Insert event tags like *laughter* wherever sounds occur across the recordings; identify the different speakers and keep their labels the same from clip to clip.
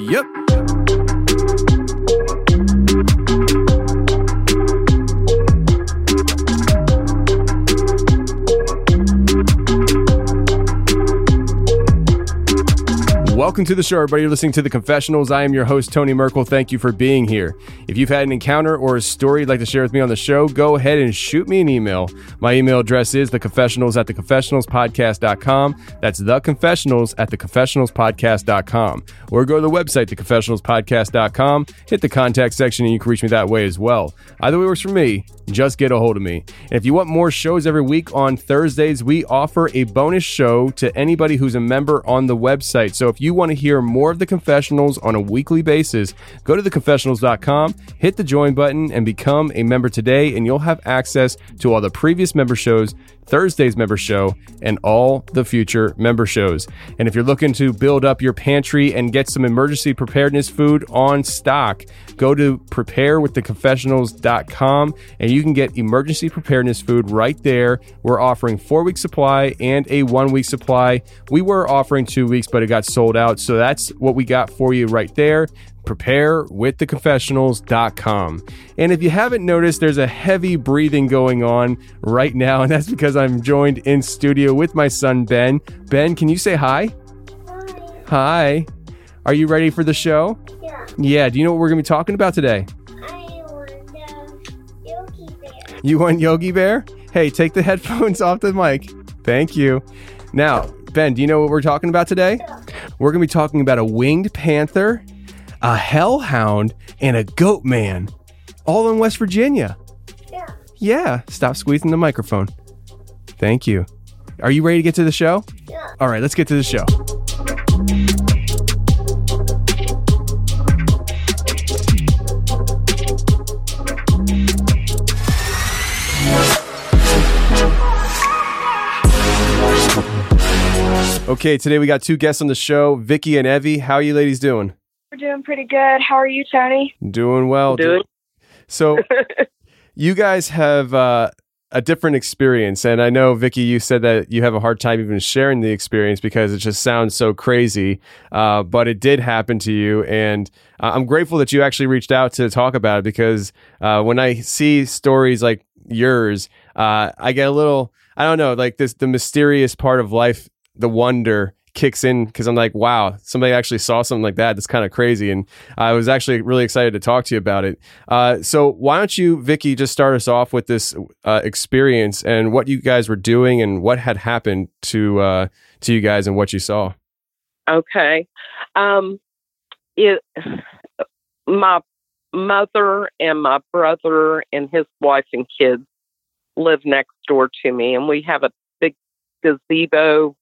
Speaker 1: Yep. Welcome to the show, everybody. You're listening to The Confessionals. I am your host, Tony Merkel. Thank you for being here. If you've had an encounter or a story you'd like to share with me on the show, go ahead and shoot me an email. My email address is theconfessionals at theconfessionalspodcast.com. That's theconfessionals at theconfessionalspodcast.com. Or go to the website, theconfessionalspodcast.com, hit the contact section, and you can reach me that way as well. Either way works for me. Just get a hold of me. And if you want more shows every week on Thursdays, we offer a bonus show to anybody who's a member on the website. So if you want to hear more of the confessionals on a weekly basis, go to theconfessionals.com, hit the join button, and become a member today, and you'll have access to all the previous member shows, Thursday's member show, and all the future member shows. And if you're looking to build up your pantry and get some emergency preparedness food on stock, go to preparewiththeconfessionals.com and you can get emergency preparedness food right there. We're offering four week supply and a one week supply. We were offering two weeks, but it got sold out. So that's what we got for you right there preparewiththeconfessionals.com. And if you haven't noticed, there's a heavy breathing going on right now, and that's because I'm joined in studio with my son, Ben. Ben, can you say hi? Hi. Hi. Are you ready for the show?
Speaker 2: Yeah,
Speaker 1: Yeah. Do you know what we're going to be talking about today?
Speaker 2: I want Yogi Bear.
Speaker 1: You want Yogi Bear? Hey, take the headphones *laughs* off the mic. Thank you. Now, Ben, do you know what we're talking about today? We're going to be talking about a winged panther, a hellhound, and a goat man, all in West Virginia.
Speaker 2: Yeah.
Speaker 1: Yeah, stop squeezing the microphone. Thank you. Are you ready to get to the show?
Speaker 2: Yeah.
Speaker 1: All right, let's get to the show. Okay, today we got two guests on the show, Vickie and Evie. How are you ladies doing?
Speaker 3: We're doing pretty good. How are you, Tony?
Speaker 1: Doing well.
Speaker 4: Doing-
Speaker 1: So, *laughs* you guys have uh, a different experience, and I know Vickie, you said that you have a hard time even sharing the experience because it just sounds so crazy. Uh, but it did happen to you, and uh, I'm grateful that you actually reached out to talk about it because uh, when I see stories like yours, uh, I get a little, I don't know, like this the mysterious part of life, the wonder kicks in because I'm like, wow, somebody actually saw something like that. That's kind of crazy. And I was actually really excited to talk to you about it. Uh, so why don't you, Vickie, just start us off with this uh, experience and what you guys were doing and what had happened to uh, to you guys and what you saw.
Speaker 3: Okay. Um, it, my mother and my brother and his wife and kids live next door to me, and we have a big gazebo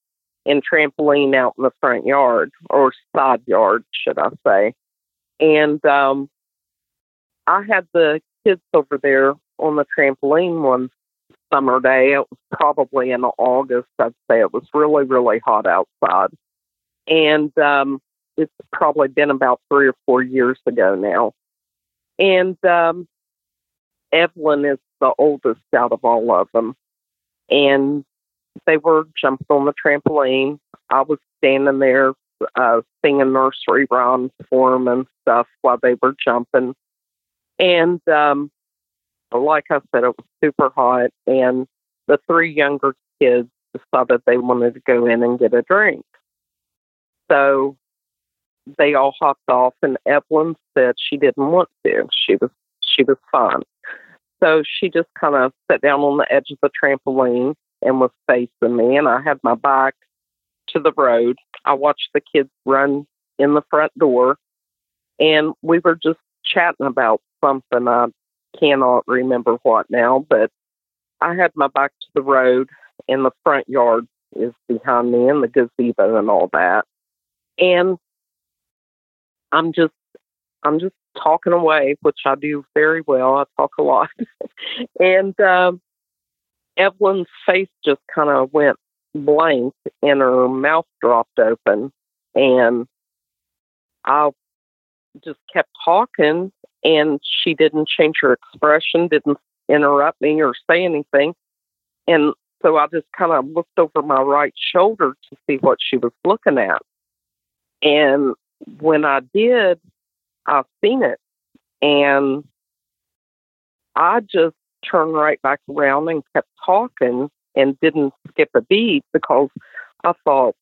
Speaker 3: and trampoline out in the front yard or side yard, should I say. And um, I had the kids over there on the trampoline one summer day. It was probably in August, I'd say. It was really, really hot outside. And um, it's probably been about three or four years ago now. And um, Evelyn is the oldest out of all of them. And they were jumping on the trampoline. I was standing there uh, singing nursery rhymes for them and stuff while they were jumping. And um, like I said, it was super hot. And the three younger kids decided they wanted to go in and get a drink. So they all hopped off, and Evelyn said she didn't want to. She was she was fine. So she just kind of sat down on the edge of the trampoline and was facing me, and I had my back to the road. I watched the kids run in the front door, and we were just chatting about something. I cannot remember what now, but I had my back to the road, and the front yard is behind me, and the gazebo and all that. And I'm just, I'm just talking away, which I do very well. I talk a lot, *laughs* and um, Evelyn's face just kind of went blank, and her mouth dropped open, and I just kept talking, and she didn't change her expression, didn't interrupt me or say anything. And so I just kind of looked over my right shoulder to see what she was looking at. And when I did, I seen it. And I just turned right back around and kept talking and didn't skip a beat because I thought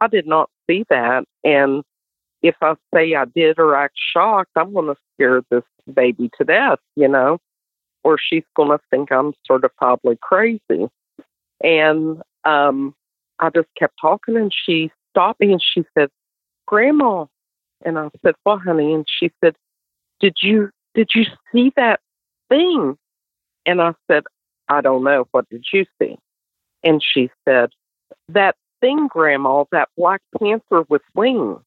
Speaker 3: I did not see that. And if I say I did or act shocked, I'm going to scare this baby to death, you know, or she's going to think I'm certifiably crazy. And um, I just kept talking, and she stopped me and she said, "Grandma," and I said, Well, honey?" And she said, "Did you did you see that thing?" And I said, "I don't know. What did you see?" And she said, That thing, Grandma, that Black Panther with wings.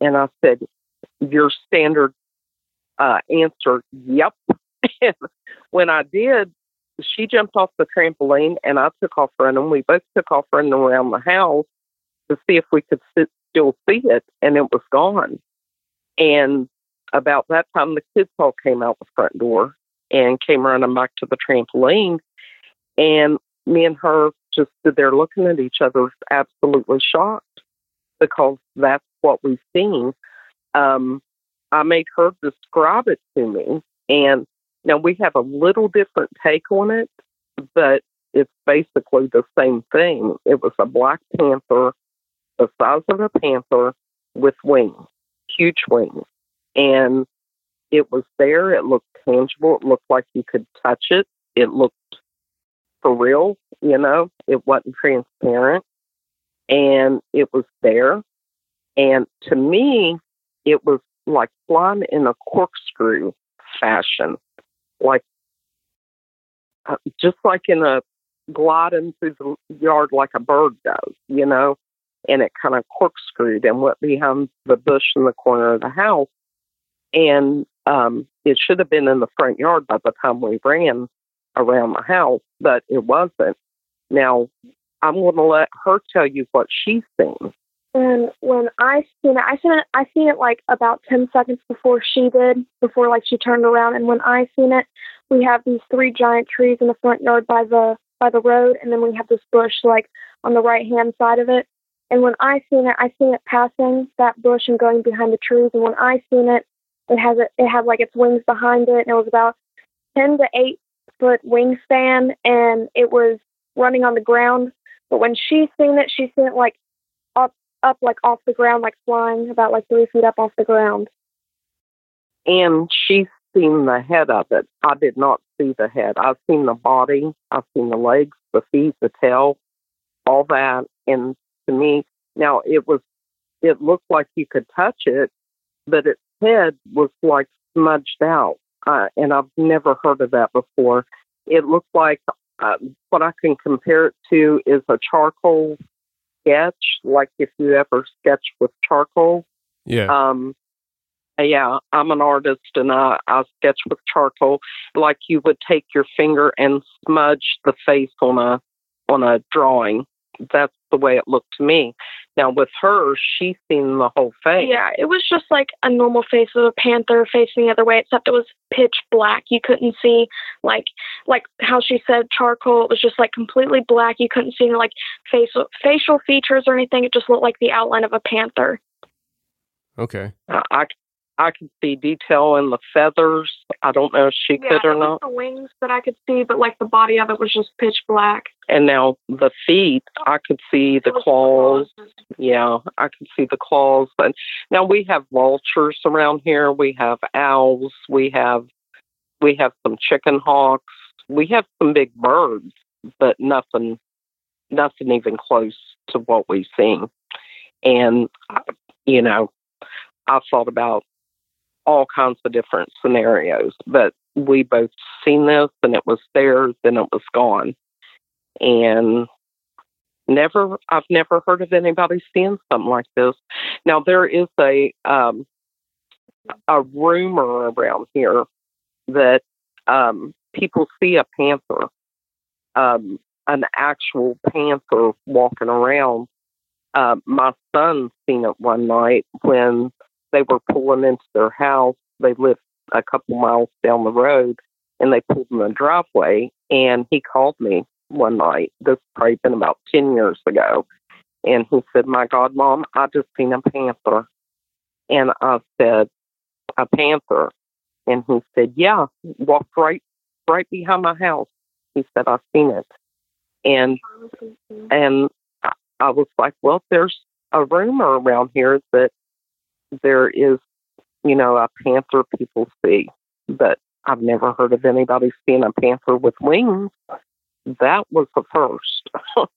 Speaker 3: And I said, Your standard uh, answer, Yep. *laughs* and when I did, she jumped off the trampoline and I took off running. We both took off running around the house to see if we could sit, still see it, and it was gone. And about that time, the kids all came out the front door and came running back to the trampoline. And me and her just stood there looking at each other, absolutely shocked because that's what we've seen. Um, I made her describe it to me, and now we have a little different take on it, but it's basically the same thing. It was a black panther, the size of a panther, with wings, huge wings, and it was there. It looked tangible. It looked like you could touch it. It looked for real, you know, it wasn't transparent and it was there. And to me, it was like flying in a corkscrew fashion, like uh, just like in a gliding through the yard like a bird does, you know, and it kind of corkscrewed and went behind the bush in the corner of the house. And um, it should have been in the front yard by the time we ran around the house, but it wasn't. Now, I'm going to let her tell you what she's seen.
Speaker 5: And when I seen it, I seen it. I seen it like about ten seconds before she did, before like she turned around. And when I seen it, we have these three giant trees in the front yard by the by the road, and then we have this bush like on the right hand side of it. And when I seen it, I seen it passing that bush and going behind the trees. And when I seen it, it has it, it had like its wings behind it, and it was about ten to eight foot wingspan and it was running on the ground. But when she seen it, she seen it like up, up like off the ground, like flying about like three feet up off the ground.
Speaker 3: And she's seen the head of it. I did not see the head. I've seen the body. I've seen the legs, the feet, the tail, all that. And to me, now it was, it looked like you could touch it, but its head was like smudged out uh, and I've never heard of that before. It looked like uh, what I can compare it to is a charcoal sketch, like if you ever sketch with charcoal.
Speaker 1: Yeah.
Speaker 3: Um, yeah, I'm an artist and I, I sketch with charcoal, like you would take your finger and smudge the face on a on a drawing. That's the way it looked to me. Now with her, she's seen the whole face.
Speaker 5: Yeah, it was just like a normal face of a panther facing the other way, except it was pitch black. You couldn't see like like how she said charcoal. It was just like completely black. You couldn't see any like facial facial features or anything. It just looked like the outline of a panther.
Speaker 1: Okay.
Speaker 3: I, I I could see detail in the feathers. I don't know if she
Speaker 5: yeah,
Speaker 3: could or not.
Speaker 5: the wings that I could see, but like the body of it was just pitch black.
Speaker 3: And now the feet, I could see the claws. Yeah, I could see the claws. And now we have vultures around here. We have owls. We have we have some chicken hawks. We have some big birds, but nothing nothing even close to what we've seen. And uh, you know, I thought about all kinds of different scenarios, but we both seen this and it was there, then it was gone. And never I've never heard of anybody seeing something like this. Now there is a um a rumor around here that um people see a panther, um, an actual panther walking around. Uh, my son seen it one night when they were pulling into their house. They lived a couple miles down the road and they pulled in the driveway and he called me one night. This probably been about ten years ago. And he said, My God, Mom, I just seen a panther. And I said, A panther. And he said, Yeah, walked right right behind my house. He said, I've seen it. And and I- I was like, Well, there's a rumor around here that there is, you know, a panther people see, but I've never heard of anybody seeing a panther with wings. That was the first. *laughs*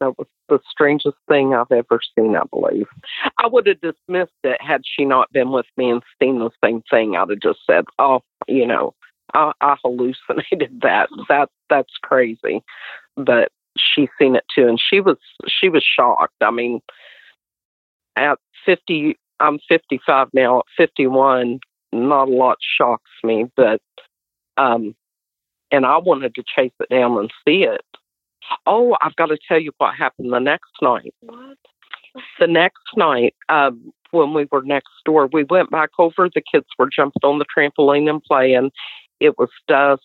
Speaker 3: that was the strangest thing I've ever seen, I believe. I would have dismissed it had she not been with me and seen the same thing. I'd have just said, Oh, you know, I, I hallucinated that. That that's crazy. But she seen it too and she was she was shocked. I mean at fifty I'm fifty five now, at fifty one, not a lot shocks me, but um and I wanted to chase it down and see it. Oh, I've got to tell you what happened the next night.
Speaker 5: What?
Speaker 3: The next night, um, when we were next door, we went back over. The kids were jumping on the trampoline and playing. It was dusk.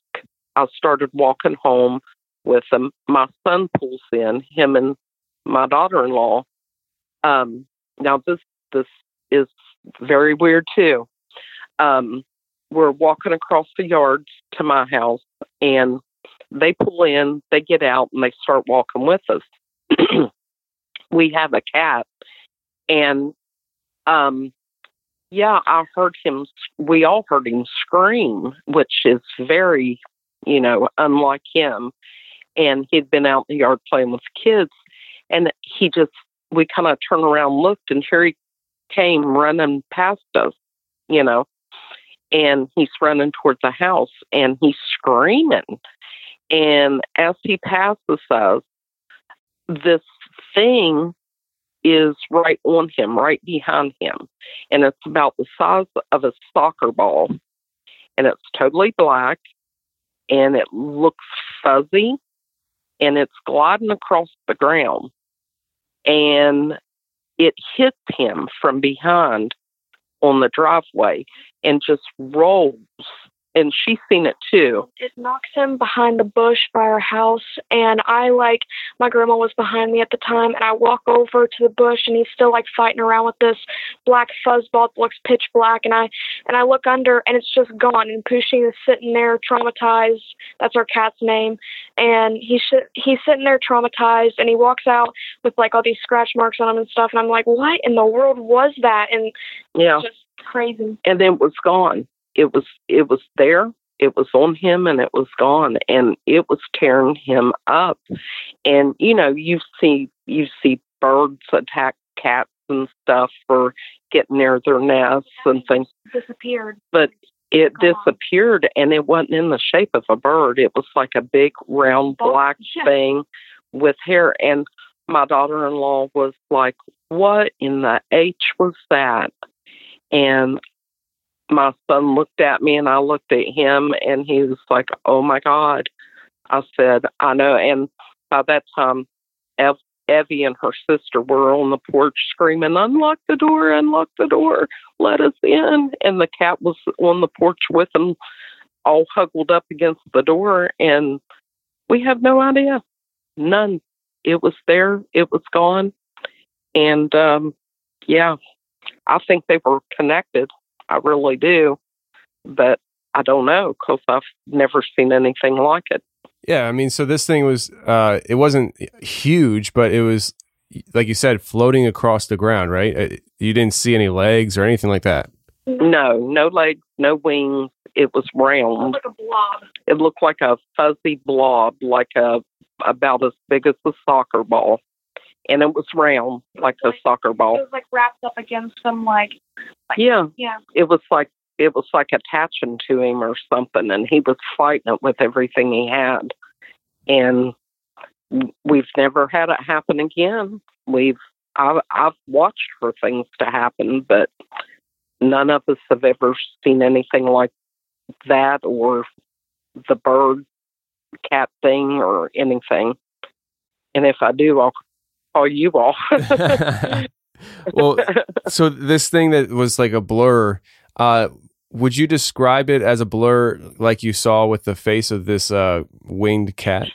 Speaker 3: I started walking home with them. My son pulls in, him and my daughter in law. Um, now this this is very weird too. Um, we're walking across the yard to my house and they pull in, they get out and they start walking with us. *clears throat* we have a cat and um yeah, I heard him we all heard him scream, which is very, you know, unlike him. And he'd been out in the yard playing with kids and he just we kind of turned around, looked, and he came running past us, you know, and he's running towards the house and he's screaming. And as he passes us, this thing is right on him, right behind him. And it's about the size of a soccer ball. And it's totally black and it looks fuzzy and it's gliding across the ground and it hits him from behind on the driveway and just rolls. And she's seen it too.
Speaker 5: It knocks him behind the bush by our house, and I like my grandma was behind me at the time, and I walk over to the bush, and he's still like fighting around with this black fuzzball that looks pitch black, and I and I look under, and it's just gone, and Pushing is sitting there traumatized. That's our cat's name, and he's sh- he's sitting there traumatized, and he walks out with like all these scratch marks on him and stuff, and I'm like, what in the world was that? And
Speaker 3: Yeah.
Speaker 5: just crazy.
Speaker 3: and then it was gone. It was it was there. It was on him and it was gone and it was tearing him up. And you know, you see you see birds attack cats and stuff for getting near their nests and things.
Speaker 5: Disappeared.
Speaker 3: But it disappeared and it wasn't in the shape of a bird. It was like a big round black
Speaker 5: yeah.
Speaker 3: thing with hair and my daughter in law was like, What in the H was that? And my son looked at me and I looked at him and he was like, Oh my God. I said, I know. And by that time, Ev Evie and her sister were on the porch screaming, Unlock the door, unlock the door, let us in. And the cat was on the porch with them, all huddled up against the door. And we have no idea. None. It was there, it was gone. And um, yeah, I think they were connected. I really do. But I don't know because I've never seen anything like it.
Speaker 1: Yeah, I mean, so this thing was uh it wasn't huge, but it was like you said floating across the ground, right? Uh, You didn't see any legs or anything like that.
Speaker 3: No, no legs, no wings. It was round.
Speaker 5: like a blob.
Speaker 3: It looked like a fuzzy blob, like a about as big as a soccer ball, and it was round like a soccer ball.
Speaker 5: It was like wrapped up against some like, like
Speaker 3: Yeah,
Speaker 5: yeah.
Speaker 3: it was like it was like attaching to him or something, and he was fighting it with everything he had. And we've never had it happen again. We've I've, I've watched for things to happen, but none of us have ever seen anything like that or the bird cat thing or anything. And if I do, I'll call you all. *laughs* *laughs*
Speaker 1: well, so this thing that was like a blur, uh would you describe it as a blur like you saw with the face of this uh winged cat?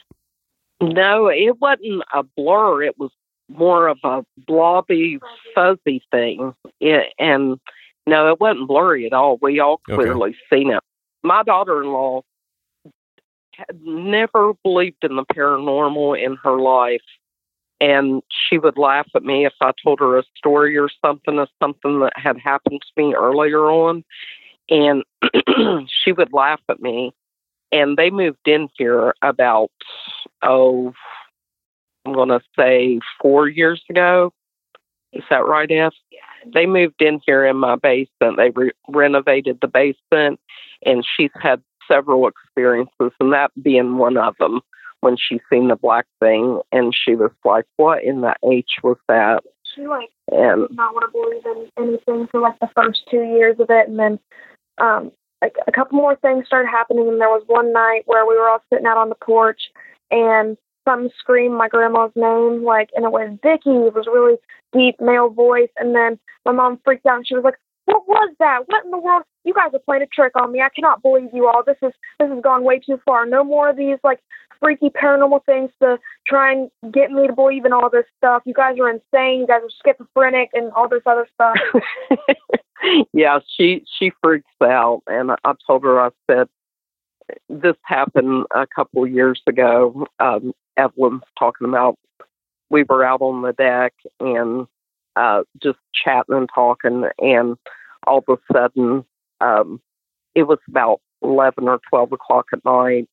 Speaker 3: No, it wasn't a blur. It was more of a blobby, fuzzy thing. It, and no, it wasn't blurry at all. We all
Speaker 1: Okay.
Speaker 3: clearly seen it. My daughter-in-law had never believed in the paranormal in her life, and she would laugh at me if I told her a story or something of something that had happened to me earlier on, and *clears throat* she would laugh at me. And they moved in here about oh, I'm going to say four years ago. Is that right, F? They moved in here in my basement. They re- renovated the basement, and she's had several experiences, and that being one of them when she seen the black thing, and she was like, "What in the H was that?"
Speaker 5: She like
Speaker 3: And
Speaker 5: did not want to believe in anything for like the first two years of it, and then um, like a couple more things started happening. And there was one night where we were all sitting out on the porch, and something screamed my grandma's name, like, and it was Vickie. It was a really deep male voice, and then my mom freaked out, and she was like, "What was that? What in the world? You guys are playing a trick on me. I cannot believe you all. This is this has gone way too far. No more of these like." Freaky paranormal things to try and get me to believe in all this stuff. You guys are insane. You guys are schizophrenic and all this other stuff. *laughs*
Speaker 3: yeah, she she freaks out, and I, told her I said this happened a couple years ago. Um, Evelyn's talking about we were out on the deck and uh, just chatting and talking, and all of a sudden, um, it was about eleven or twelve o'clock at night.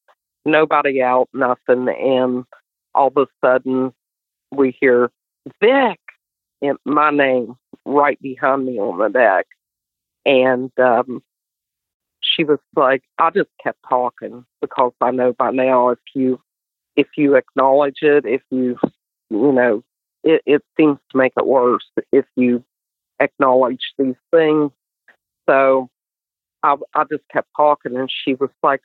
Speaker 3: Nobody out, nothing, and all of a sudden, we hear Vic in my name right behind me on the deck and um she was like i just kept talking because i know by now if you if you acknowledge it if you you know it, it seems to make it worse if you acknowledge these things so i i just kept talking and she was like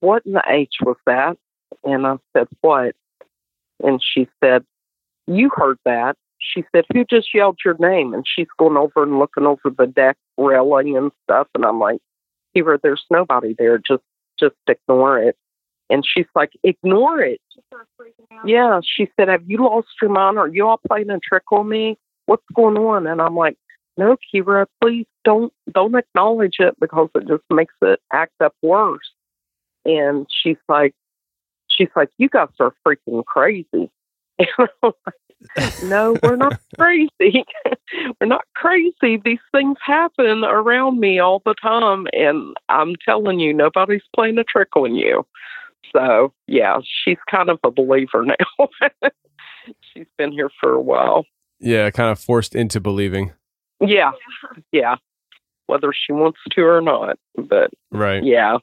Speaker 3: what in the h was that and i said what and she said you heard that she said, Who just yelled your name? And she's going over and looking over the deck railing and stuff. And I'm like, Kira, there's nobody there. Just just ignore it. And she's like, Ignore it. Yeah. She said, Have you lost your mind? Are you all playing a trick on me? What's going on? And I'm like, No, Kira, please don't don't acknowledge it because it just makes it act up worse. And she's like she's like, You guys are freaking crazy. *laughs* And I'm like, no, we're not *laughs* crazy. *laughs* we're not crazy. These things happen around me all the time. And I'm telling you, nobody's playing a trick on you. So, yeah, she's kind of a believer now. *laughs* she's been here for a while.
Speaker 1: Yeah, kind of forced into believing.
Speaker 3: Yeah, yeah. Whether she wants to or not. But
Speaker 1: Right.
Speaker 3: yeah,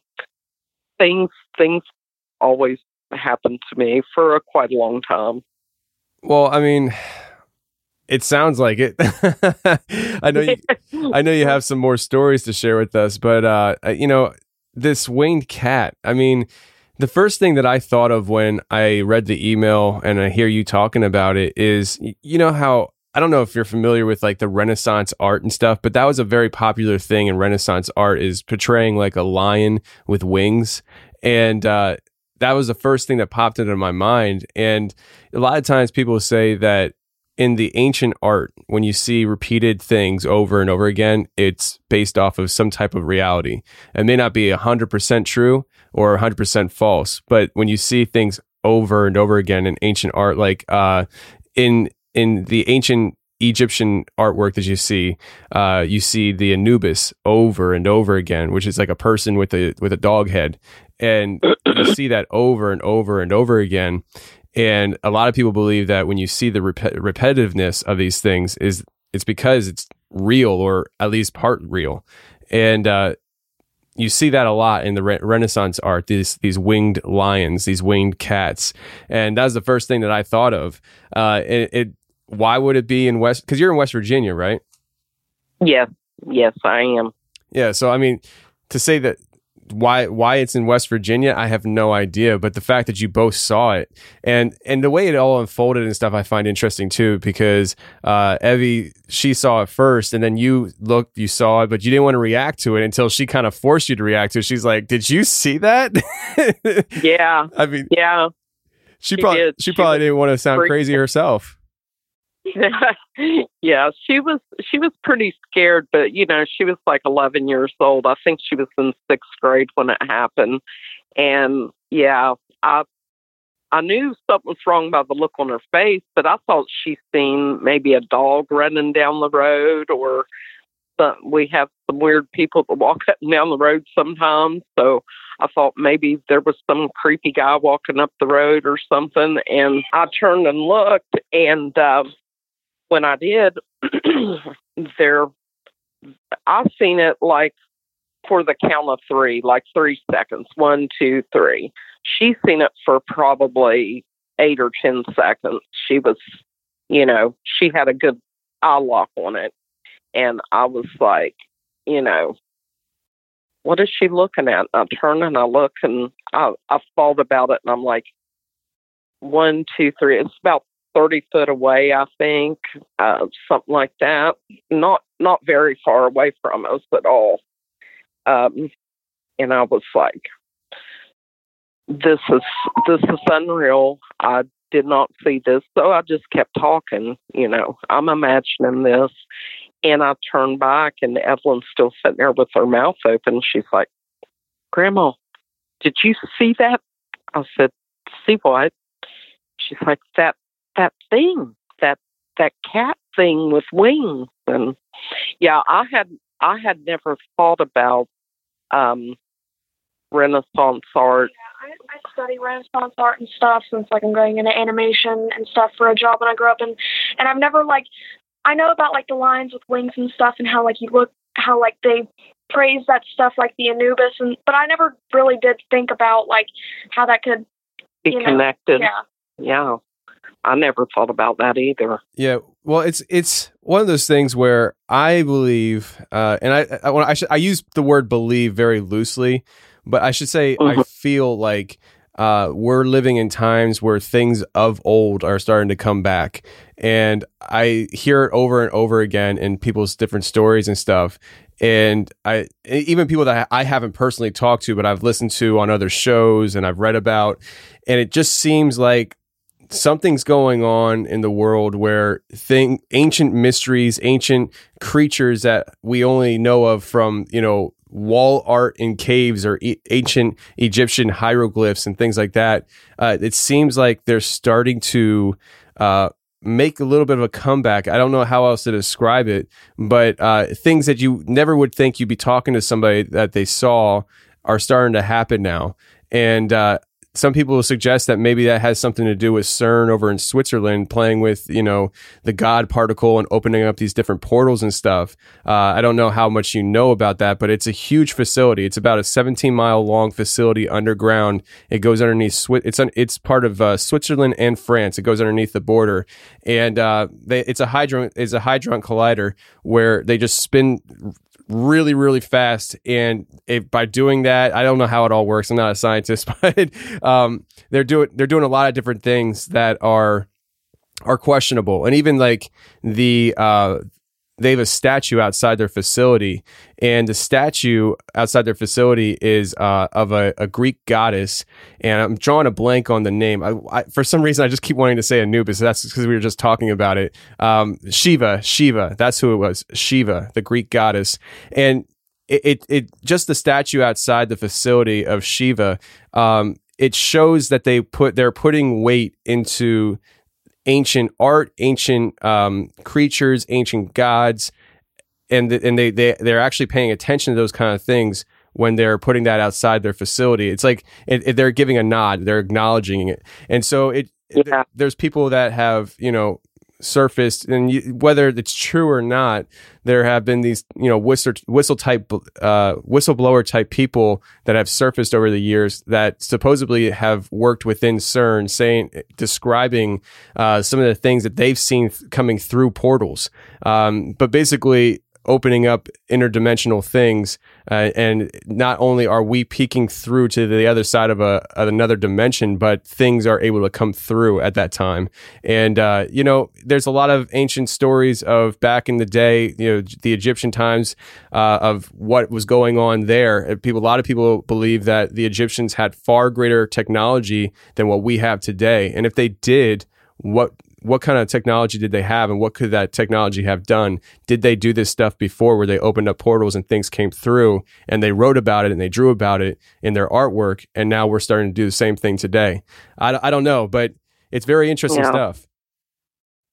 Speaker 3: things, things always happen to me for a quite a long time.
Speaker 1: Well, I mean, it sounds like it. *laughs* I know you *laughs* I know you have some more stories to share with us, but uh you know, this winged cat, I mean, The first thing that I thought of when I read the email and I hear you talking about it is, you know how I don't know if you're familiar with like the Renaissance art and stuff, but that was a very popular thing in Renaissance art is portraying like a lion with wings, and uh, that was the first thing that popped into my mind. And a lot of times people say that in the ancient art, when you see repeated things over and over again, it's based off of some type of reality. It may not be 100% true or 100% false, but when you see things over and over again in ancient art, like uh, in in the ancient Egyptian artwork that you see, uh, you see the Anubis over and over again, which is like a person with a with a dog head, and you see that over and over and over again. And a lot of people believe that when you see the rep- repetitiveness of these things, is it's because it's real or at least part real, and uh, you see that a lot in the re- Renaissance art. These these winged lions, these winged cats, and that was the first thing that I thought of. Uh, it, it why would it be in West? Because you're in West Virginia, right?
Speaker 3: Yeah. yes, I am.
Speaker 1: Yeah. So I mean, to say that why why it's in West Virginia, I have no idea. But the fact that you both saw it and and the way it all unfolded and stuff, I find interesting too. Because uh, Evie, she saw it first, and then you looked, you saw it, but you didn't want to react to it until she kind of forced you to react to it. She's like, "Did you see that?" *laughs*
Speaker 3: Yeah,
Speaker 1: I mean,
Speaker 3: yeah.
Speaker 1: she,
Speaker 3: She
Speaker 1: probably
Speaker 3: did.
Speaker 1: she
Speaker 3: She
Speaker 1: probably didn't want to sound crazy herself. *laughs*
Speaker 3: yeah, she was she was pretty scared, but you know, she was like 11 years old. I think she was in 6th grade when it happened. And yeah, I I knew something was wrong by the look on her face, but I thought she seen maybe a dog running down the road or some, we have some weird people that walk up and down the road sometimes. So I thought maybe there was some creepy guy walking up the road or something. And I turned and looked, and uh, when I did, *clears throat* there, I've seen it like for the count of three, like three seconds. One, two, three. She seen it for probably eight or ten seconds. She was, you know, she had a good eye lock on it. And I was like, you know, what is she looking at? And I turn and I look and I, I thought about it and I'm like, one, two, three. It's about 30 foot away, I think, uh, something like that. Not, not very far away from us at all. Um, and I was like, this is, this is unreal. I did not see this. So I just kept talking, you know, I'm imagining this. And I turned back, and Evelyn's still sitting there with her mouth open. She's like, Grandma, did you see that? I said, See what? She's like, That that thing, that that cat thing with wings. And yeah, I had I had never thought about um Renaissance art.
Speaker 5: I, I study Renaissance art and stuff since like I'm going into animation and stuff for a job when I grew up and and I've never like I know about like the lions with wings and stuff and how like you look how like they praise that stuff like the Anubis and but I never really did think about like how that could
Speaker 3: Be
Speaker 5: know,
Speaker 3: connected.
Speaker 5: yeah.
Speaker 3: Yeah. I never thought about that either.
Speaker 1: Yeah, well, it's it's one of those things where I believe, uh, and I I, I, should, I use the word believe very loosely, but I should say I feel like uh, we're living in times where things of old are starting to come back, and I hear it over and over again in people's different stories and stuff. And I even people that I haven't personally talked to, but I've listened to on other shows and I've read about, and it just seems like something's going on in the world where thing ancient mysteries ancient creatures that we only know of from you know wall art in caves or e- ancient egyptian hieroglyphs and things like that uh, it seems like they're starting to uh, make a little bit of a comeback. I don't know how else to describe it but uh, things that you never would think you'd be talking to somebody that they saw are starting to happen now. And uh, some people will suggest that maybe that has something to do with CERN over in Switzerland, playing with you know the God particle and opening up these different portals and stuff. Uh, I don't know how much you know about that, but it's a huge facility. It's about a 17 mile long facility underground. It goes underneath. Swi- It's un- it's part of uh, Switzerland and France. It goes underneath the border, and uh, they, it's a hadron. It's a hadron collider where they just spin really really fast. And if, by doing that i don't know how it all works. I'm not a scientist *laughs* but um, they're doing they're doing a lot of different things that are are questionable. And even like the uh, they have a statue outside their facility, and the statue outside their facility is uh, of a, a, Greek goddess. And I'm drawing a blank on the name. I, I, for some reason, I just keep wanting to say Anubis. That's because we were just talking about it. Um, Shiva, Shiva, that's who it was. Shiva, the Greek goddess, and it, it, it just the statue outside the facility of Shiva. Um, it shows that they put they're putting weight into ancient art, ancient um, creatures, ancient gods, and th- and they they they're actually paying attention to those kind of things when they're putting that outside their facility. It's like it, it, they're giving a nod, they're acknowledging it, and so it. Yeah. Th- there's people that have you know surfaced, and you, whether it's true or not, there have been these, you know, whistle whistle type, uh, whistleblower type people that have surfaced over the years that supposedly have worked within CERN, saying, describing uh, some of the things that they've seen th- coming through portals. Um, but basically, opening up interdimensional things. Uh, and not only are we peeking through to the other side of, a, another dimension, but things are able to come through at that time. And, uh, you know, there's a lot of ancient stories of back in the day, you know, the Egyptian times uh, of what was going on there. People, a lot of people believe that the Egyptians had far greater technology than what we have today. And if they did, what what kind of technology did they have and what could that technology have done? Did they do this stuff before where they opened up portals and things came through and they wrote about it and they drew about it in their artwork? And now we're starting to do the same thing today. I, I don't know, but it's very interesting yeah. stuff.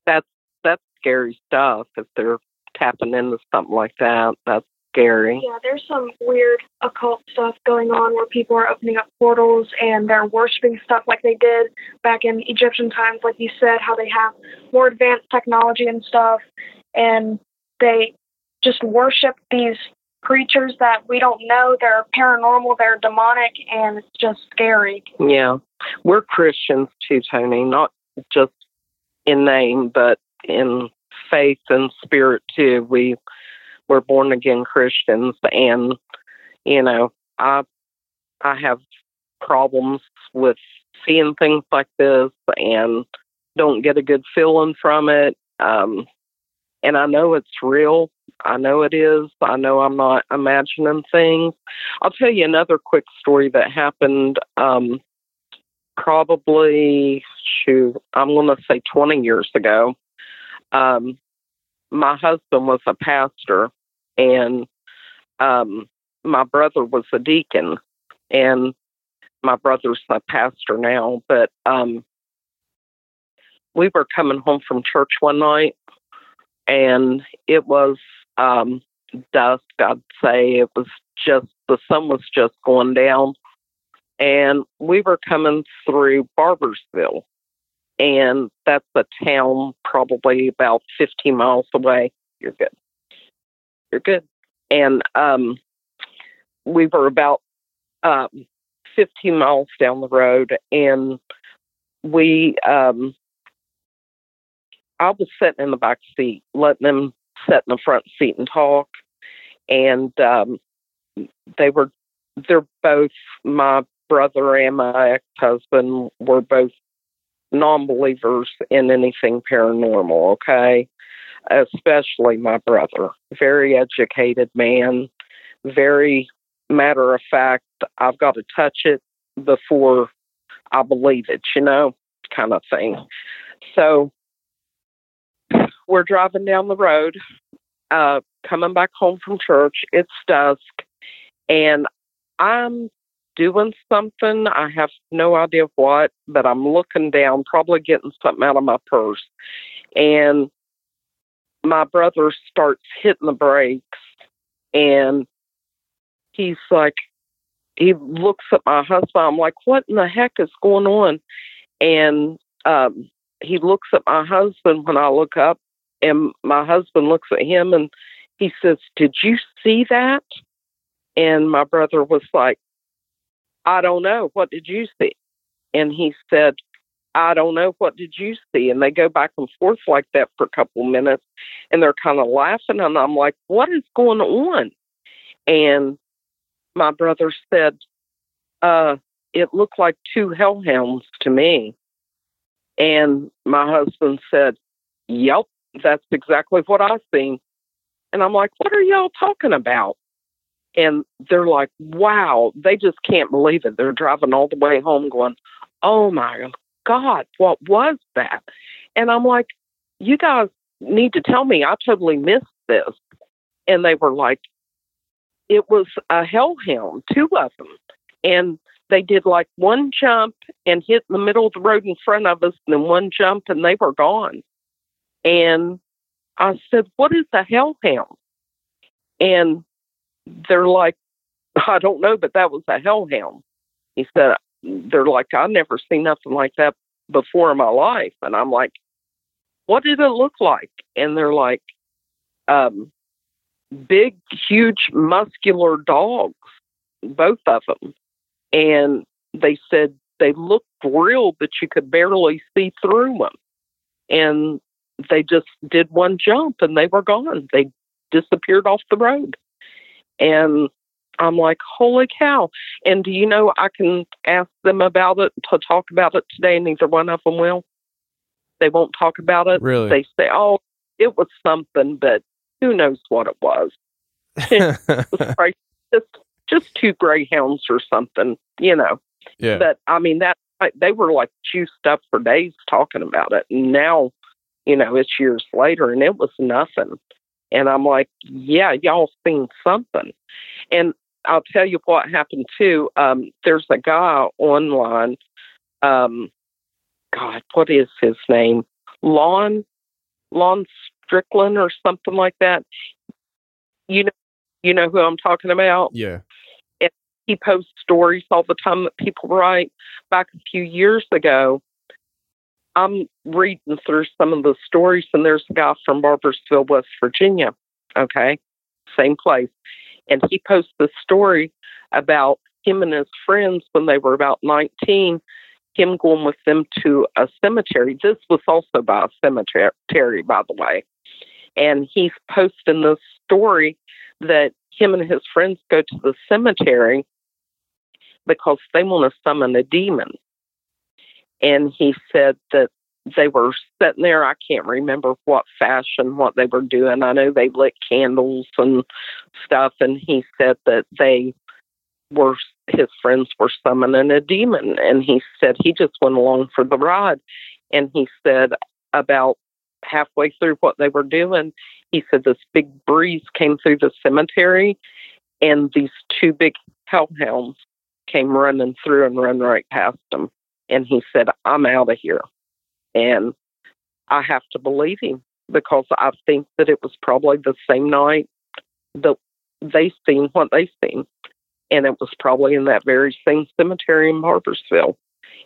Speaker 3: That's, that's scary stuff if they're tapping into something like that. That's scary.
Speaker 5: Yeah, there's some weird occult stuff going on where people are opening up portals and they're worshiping stuff like they did back in Egyptian times, like you said, how they have more advanced technology and stuff, and they just worship these creatures that we don't know. They're paranormal, they're demonic, and it's just scary.
Speaker 3: Yeah. We're Christians too, Tony, not just in name, but in faith and spirit too. We we're born again Christians, and you know, I I have problems with seeing things like this, and don't get a good feeling from it. Um, and I know it's real. I know it is. I know I'm not imagining things. I'll tell you another quick story that happened um, probably, shoot, I'm going to say 20 years ago. Um, my husband was a pastor, and um, my brother was a deacon, and my brother's a pastor now. But um, we were coming home from church one night, and it was um, dusk. I'd say it was just the sun was just going down, and we were coming through Barboursville, and that's a town probably about 15 miles away. You're good. You're good. And um, we were about um, 15 miles down the road, and we, um, I was sitting in the back seat, letting them sit in the front seat and talk. And um, they were, they're both my brother and my ex husband were both non believers in anything paranormal, okay? Especially my brother. Very educated man, very matter of fact. I've got to touch it before I believe it, you know, kind of thing. So we're driving down the road, uh, coming back home from church. It's dusk, and I'm doing something. I have no idea what, but I'm looking down, probably getting something out of my purse. And my brother starts hitting the brakes and he's like, he looks at my husband. I'm like, what in the heck is going on? And um, he looks at my husband when I look up, and my husband looks at him and he says, Did you see that? And my brother was like, I don't know. What did you see? And he said, I don't know. What did you see? And they go back and forth like that for a couple minutes and they're kind of laughing. And I'm like, what is going on? And my brother said, uh, it looked like two hellhounds to me. And my husband said, Yep, that's exactly what I seen. And I'm like, What are y'all talking about? And they're like, Wow, they just can't believe it. They're driving all the way home going, Oh my God, what was that? And I'm like, You guys need to tell me. I totally missed this. And they were like, It was a hellhound, two of them. And they did like one jump and hit the middle of the road in front of us, and then one jump, and they were gone. And I said, What is a hellhound? And they're like, *laughs* I don't know, but that was a hellhound. He said, They're like, I've never seen nothing like that before in my life. And I'm like, What did it look like? And they're like, um, Big, huge, muscular dogs, both of them and they said they looked real, but you could barely see through them. And they just did one jump and they were gone. They disappeared off the road. And I'm like, holy cow. And do you know, I can ask them about it to talk about it today, and neither one of them will. They won't talk about it.
Speaker 1: Really?
Speaker 3: They say, oh, it was something, but who knows what it was. it was *laughs* *laughs* right. Just just two greyhounds or something, you know.
Speaker 1: Yeah.
Speaker 3: But I mean that they were like juiced up for days talking about it. And now, you know, it's years later and it was nothing. And I'm like, yeah, y'all seen something. And I'll tell you what happened too. Um, there's a guy online, um, God, what is his name? Lon Lon Strickland or something like that. You know you know who I'm talking about?
Speaker 1: Yeah.
Speaker 3: And he posts stories all the time that people write. Back a few years ago, I'm reading through some of the stories, and there's a guy from Barboursville, West Virginia. Okay. Same place. And he posts this story about him and his friends when they were about 19, him going with them to a cemetery. This was also by a cemetery, by the way. And he's posting this story that him and his friends go to the cemetery because they want to summon a demon. And he said that they were sitting there. I can't remember what fashion, what they were doing. I know they lit candles and stuff. And he said that they were, his friends were summoning a demon. And he said he just went along for the ride. And he said about halfway through what they were doing, he said this big breeze came through the cemetery and these two big hellhounds came running through and run right past him. And he said, I'm out of here. And I have to believe him because I think that it was probably the same night that they seen what they seen. And it was probably in that very same cemetery in Barboursville.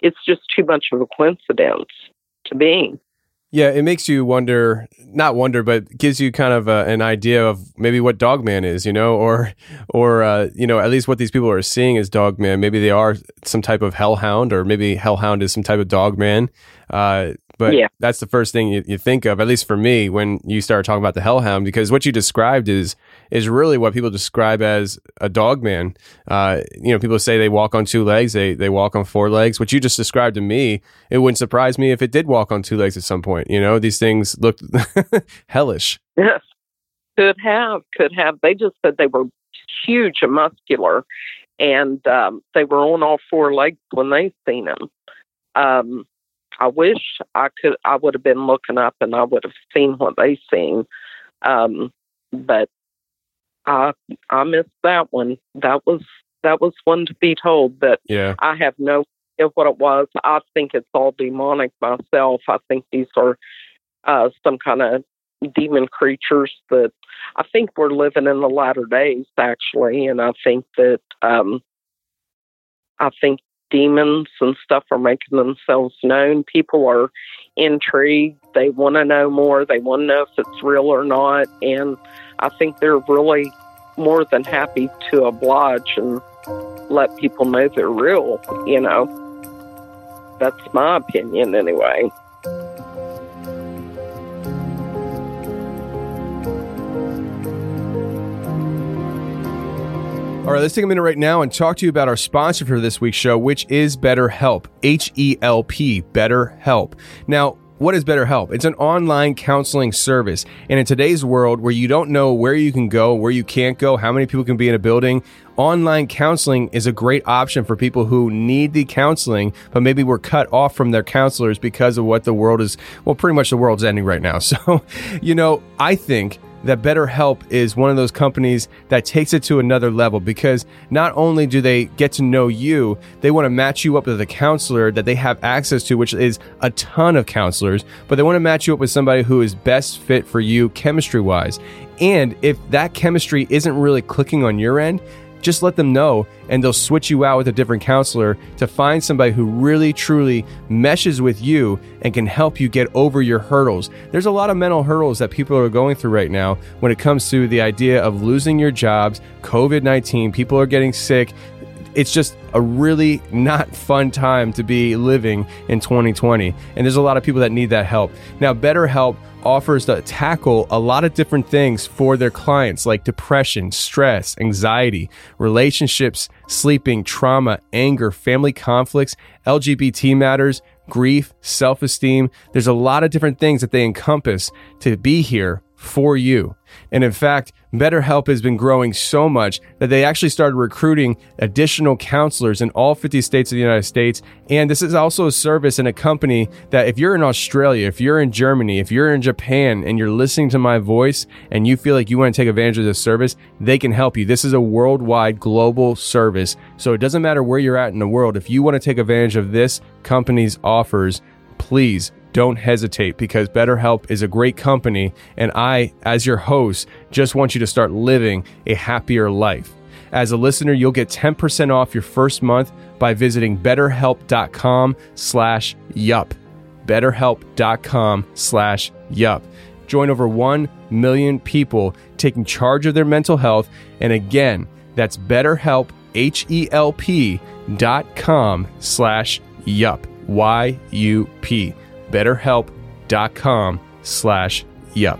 Speaker 3: It's just too much of a coincidence to me.
Speaker 1: Yeah, it makes you wonder, not wonder, but gives you kind of a, an idea of maybe what Dogman is, you know, or, or, uh, you know, at least what these people are seeing as Dogman. Maybe they are some type of hellhound, or maybe hellhound is some type of Dogman. Uh, but
Speaker 3: Yeah.
Speaker 1: that's the first thing you, you think of, at least for me, when you start talking about the hellhound, because what you described is is really what people describe as a dogman. Uh, you know, people say they walk on two legs, they they walk on four legs. What you just described to me, it wouldn't surprise me if it did walk on two legs at some point. You know, these things looked *laughs* hellish.
Speaker 3: Yes. Could have, could have. They just said they were huge and muscular, and um, they were on all four legs when they seen them. Um, I wish I could. I would have been looking up and I would have seen what they seen, um, but I I missed that one. That was that was one to be told, but
Speaker 1: Yeah.
Speaker 3: I have no idea what it was. I think it's all demonic myself. I think these are uh, some kind of demon creatures that I think we're living in the latter days, actually, and I think that um, I think demons and stuff are making themselves known. People are intrigued. They want to know more. They want to know if it's real or not, and I think they're really more than happy to oblige and let people know they're real. You know, that's my opinion, anyway.
Speaker 1: All right, let's take a minute right now and talk to you about our sponsor for this week's show, which is BetterHelp. H E L P, BetterHelp. Now, what is BetterHelp? It's an online counseling service. And in today's world where you don't know where you can go, where you can't go, how many people can be in a building, online counseling is a great option for people who need the counseling, but maybe were cut off from their counselors because of what the world is, well, pretty much the world's ending right now. *laughs* So, you know, I think that BetterHelp is one of those companies that takes it to another level because not only do they get to know you, they want to match you up with a counselor that they have access to, which is a ton of counselors, but they want to match you up with somebody who is best fit for you chemistry wise. And if that chemistry isn't really clicking on your end, just let them know and they'll switch you out with a different counselor to find somebody who really truly meshes with you and can help you get over your hurdles. There's a lot of mental hurdles that people are going through right now when it comes to the idea of losing your jobs, COVID 19, people are getting sick. It's just a really not fun time to be living in 2020. And there's a lot of people that need that help. Now, BetterHelp offers to tackle a lot of different things for their clients like depression, stress, anxiety, relationships, sleeping, trauma, anger, family conflicts, LGBT matters, grief, self esteem. There's a lot of different things that they encompass to be here for you. And in fact, BetterHelp has been growing so much that they actually started recruiting additional counselors in all 50 states of the United States. And this is also a service and a company that if you're in Australia, if you're in Germany, if you're in Japan and you're listening to my voice and you feel like you want to take advantage of this service, they can help you. This is a worldwide global service. So it doesn't matter where you're at in the world. If you want to take advantage of this company's offers, please don't hesitate because BetterHelp is a great company, and I, as your host, just want you to start living a happier life. As a listener, you'll get 10% off your first month by visiting betterhelp.com slash yup. betterhelp.com slash yup. Join over 1 million people taking charge of their mental health. And again, that's betterhelp, H-E-L-P dot com slash yup, Y-U-P betterhelp.com slash yup.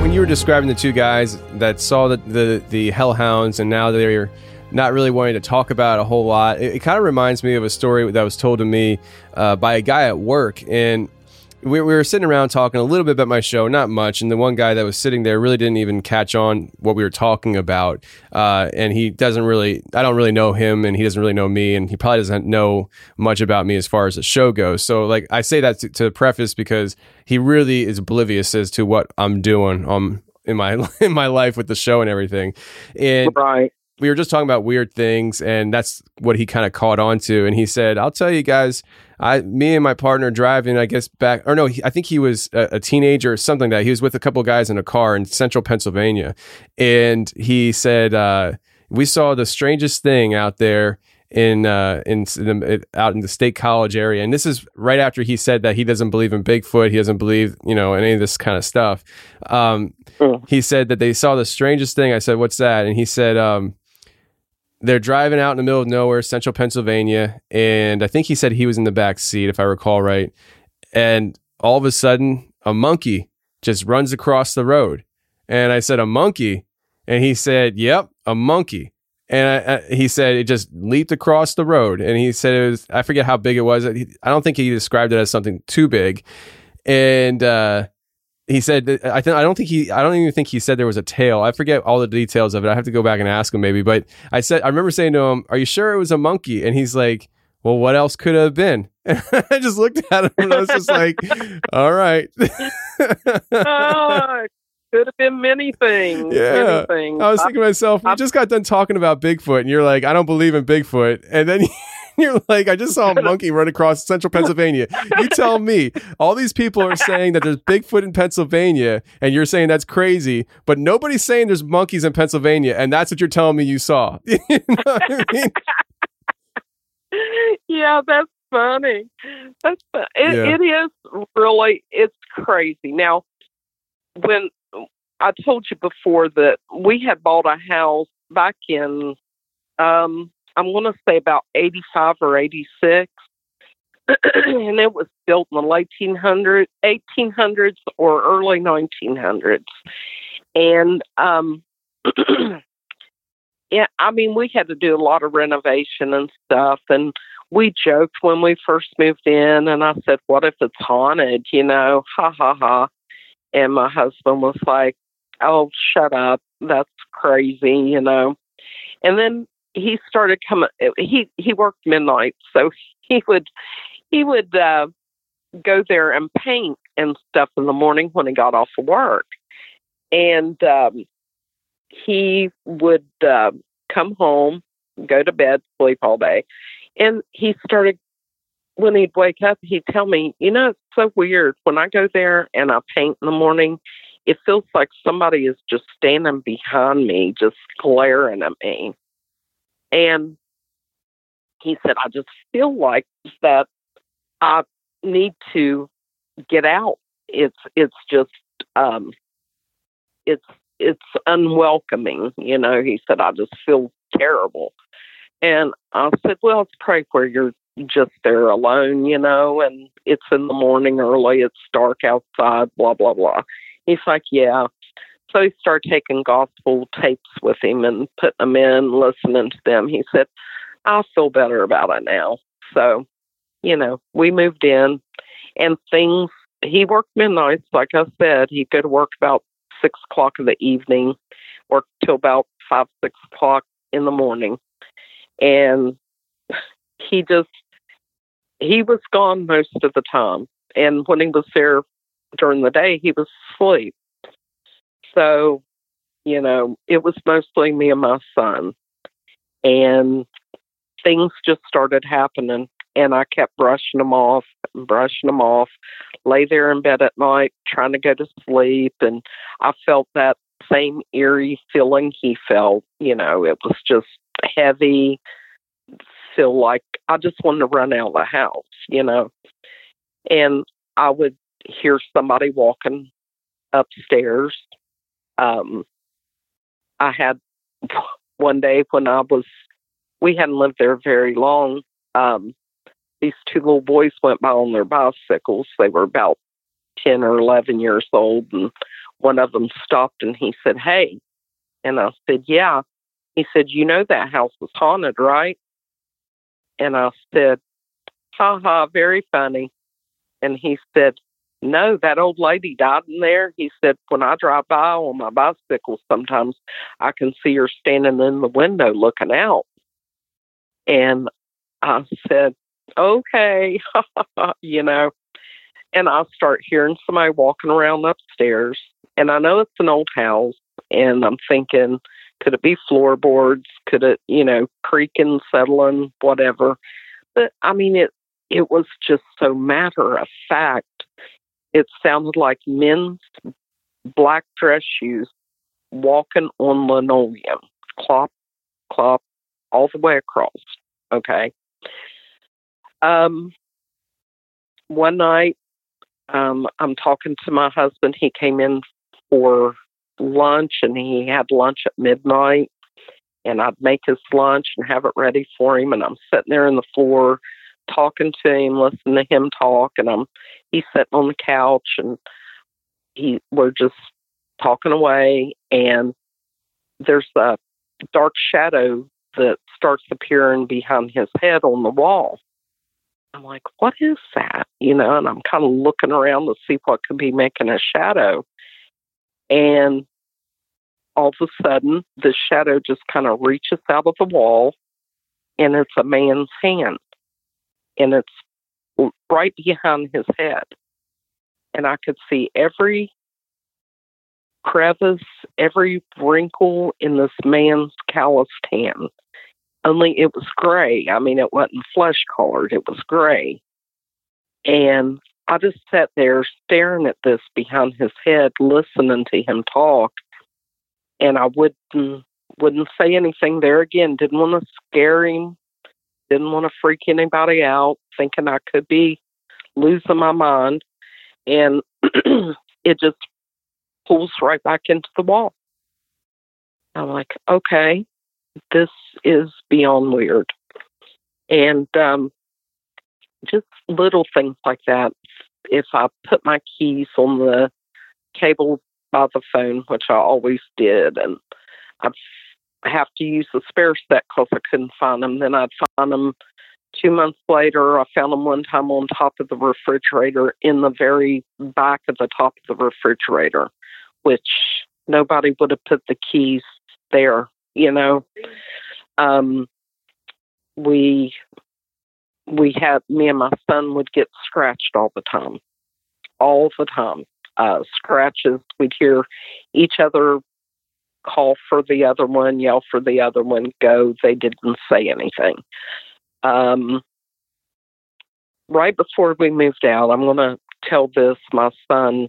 Speaker 1: When you were describing the two guys that saw the, the, the hellhounds and now they're not really wanting to talk about a whole lot, it, it kind of reminds me of a story that was told to me uh, by a guy at work. And we were sitting around talking a little bit about my show, not much. And the one guy that was sitting there really didn't even catch on what we were talking about. Uh, and he doesn't really, I don't really know him and he doesn't really know me. And he probably doesn't know much about me as far as the show goes. So, like, I say that to, to preface because he really is oblivious as to what I'm doing um, in my, *laughs* in my life with the show and everything. And
Speaker 3: right.
Speaker 1: we were just talking about weird things. And that's what he kind of caught on to. And he said, I'll tell you guys, I, me and my partner driving, I guess back, or no, he, I think he was a, a, teenager or something like that. He was with a couple guys in a car in central Pennsylvania. And he said, uh, we saw the strangest thing out there in, uh, in, in the, out in the state college area. And this is right after he said that he doesn't believe in Bigfoot. He doesn't believe, you know, any of this kind of stuff. Um,
Speaker 3: mm.
Speaker 1: he said that they saw the strangest thing. I said, what's that? And he said, um, they're driving out in the middle of nowhere, central Pennsylvania, and I think he said he was in the back seat, if I recall right. And all of a sudden, a monkey just runs across the road. And I said, A monkey? And he said, Yep, a monkey. And I, I, he said it just leaped across the road. And he said it was, I forget how big it was. I don't think he described it as something too big. And, uh, he said I think I don't think he I don't even think he said there was a tail. I forget all the details of it. I have to go back and ask him maybe. But I said I remember saying to him, "Are you sure it was a monkey?" And he's like, "Well, what else could it have been?" *laughs* And I just looked at him and I was just like, *laughs* "All right."
Speaker 3: oh, *laughs* could have been many things.
Speaker 1: Yeah,
Speaker 3: many things.
Speaker 1: I was thinking to myself, we just got done talking about Bigfoot, and you're like, "I don't believe in Bigfoot," and then. *laughs* You're like, I just saw a *laughs* monkey run across central Pennsylvania. You tell me, all these people are saying that there's Bigfoot in Pennsylvania, and you're saying that's crazy, but nobody's saying there's monkeys in Pennsylvania, and that's what you're telling me you saw. *laughs* you know I mean?
Speaker 3: yeah, that's funny. That's fun. It,
Speaker 1: Yeah.
Speaker 3: it is really it's crazy. Now, when I told you before that we had bought a house back in, um, I'm going to say about 85 or 86. *clears throat* and it was built in the late 1800s, 1800s or early 1900s. And um, *clears throat* yeah, I mean, we had to do a lot of renovation and stuff. And we joked when we first moved in, and I said, What if it's haunted? You know, ha ha ha. And my husband was like, Oh, shut up. That's crazy, you know. And then he started coming he he worked midnight, so he would he would uh go there and paint and stuff in the morning when he got off of work. And um he would uh, come home, go to bed, sleep all day. And he started, when he'd wake up, he'd tell me, you know, it's so weird. When I go there and I paint in the morning, it feels like somebody is just standing behind me, just glaring at me. And he said, I just feel like that I need to get out. It's it's just um it's it's unwelcoming. You know, he said, I just feel terrible. And I said, Well, it's probably where you're just there alone, you know, and it's in the morning early, it's dark outside, blah, blah, blah. He's like, Yeah. So he started taking gospel tapes with him and putting them in, listening to them. He said, I feel better about it now. So, you know, we moved in and things, he worked midnights, like I said. Go to work about six o'clock in the evening, work till about five, six o'clock in the morning. And he just, he was gone most of the time. And when he was there during the day, he was asleep. So, you know, it was mostly me and my son. And things just started happening. And I kept brushing them off and brushing them off, lay there in bed at night trying to go to sleep. And I felt that same eerie feeling he felt. You know, it was just heavy, feel like I just wanted to run out of the house, you know. And I would hear somebody walking upstairs. Um, I had one day when I was, we hadn't lived there very long. Um, these two little boys went by on their bicycles. They were about 10 or 11 years old. And one of them stopped and he said, Hey. And I said, Yeah. He said, You know that house was haunted, right? And I said, Ha ha, very funny. And he said, No, that old lady died in there. He said, When I drive by on my bicycle, sometimes I can see her standing in the window looking out. And I said, Okay, *laughs* you know. And I start hearing somebody walking around upstairs. And I know it's an old house. And I'm thinking, could it be floorboards? Could it, you know, creaking, settling, whatever? But I mean, it it was just so matter of fact. It sounded like men's black dress shoes walking on linoleum, clop, clop, all the way across. Okay. Um, one night, um, I'm talking to my husband. He came in for lunch and he had lunch at midnight. And I'd make his lunch and have it ready for him. And I'm sitting there on the floor talking to him, listening to him talk. And I'm he's sitting on the couch and he we're just talking away. And there's a dark shadow that starts appearing behind his head on the wall. I'm like, what is that? You know, and I'm kind of looking around to see what could be making a shadow. And all of a sudden, the shadow just kind of reaches out of the wall and it's a man's hand. And it's right behind his head. And I could see every crevice, every wrinkle in this man's calloused hand. Only it was gray. I mean, it wasn't flesh colored, it was gray. And I just sat there staring at this behind his head, listening to him talk. And I wouldn't wouldn't say anything there again. Didn't want to scare him. Didn't want to freak anybody out, thinking I could be losing my mind. And *clears throat* it just pulls right back into the wall. I'm like, okay, this is beyond weird. And um, just little things like that. If I put my keys on the cable by the phone, which I always did, and I'd have to use the spare set because I couldn't find them, then I'd find them two months later. I found them one time on top of the refrigerator in the very back of the top of the refrigerator, which nobody would have put the keys there, you know. Um, we we had me and my son would get scratched all the time, all the time. Uh, scratches. We'd hear each other call for the other one, yell for the other one, go. They didn't say anything. Um, right before we moved out, I'm going to tell this. My son,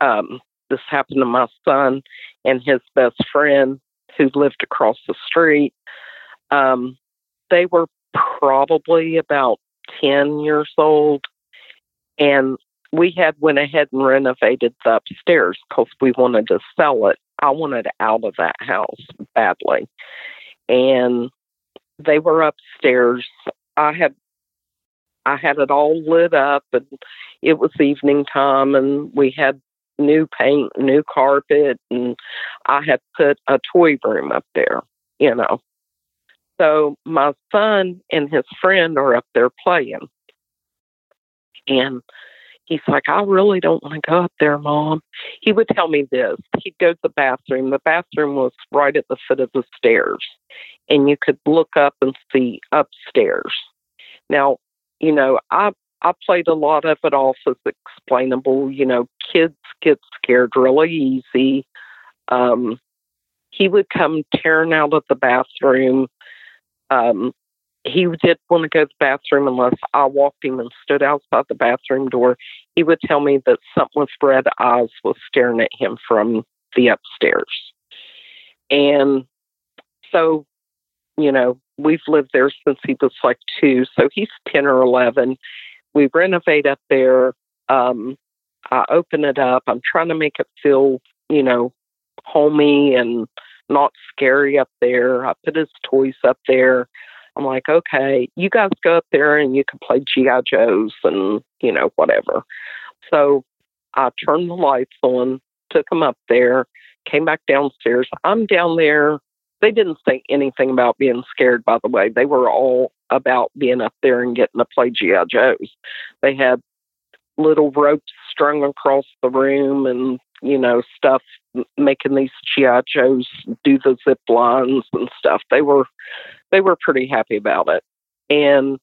Speaker 3: um, this happened to my son and his best friend who lived across the street. Um, they were probably about 10 years old and we had went ahead and renovated the upstairs because we wanted to sell it i wanted out of that house badly. And they were upstairs. I had i had it all lit up and it was evening time and we had new paint new carpet and i had put a toy room up there you know. So my son and his friend are up there playing. And he's like, I really don't want to go up there, Mom. He would tell me this. He'd go to the bathroom. The bathroom was right at the foot of the stairs, and you could look up and see upstairs. Now, you know, I I played a lot of it off as explainable. You know, kids get scared really easy. Um, he would come tearing out of the bathroom um, he did want to go to the bathroom unless I walked him and stood outside the bathroom door. He would tell me that something with red eyes was staring at him from the upstairs. And so, you know, we've lived there since he was like two. So he's 10 or 11. We renovate up there. Um, I open it up. I'm trying to make it feel, you know, homey and not scary up there. I put his toys up there. I'm like, okay, you guys go up there and you can play G.I. Joes and, you know, whatever. So I turned the lights on, took them up there, came back downstairs. I'm down there. They didn't say anything about being scared, by the way. They were all about being up there and getting to play G.I. Joes. They had little ropes strung across the room and you know, stuff, making these GI Joes do the zip lines and stuff. They were, they were pretty happy about it. And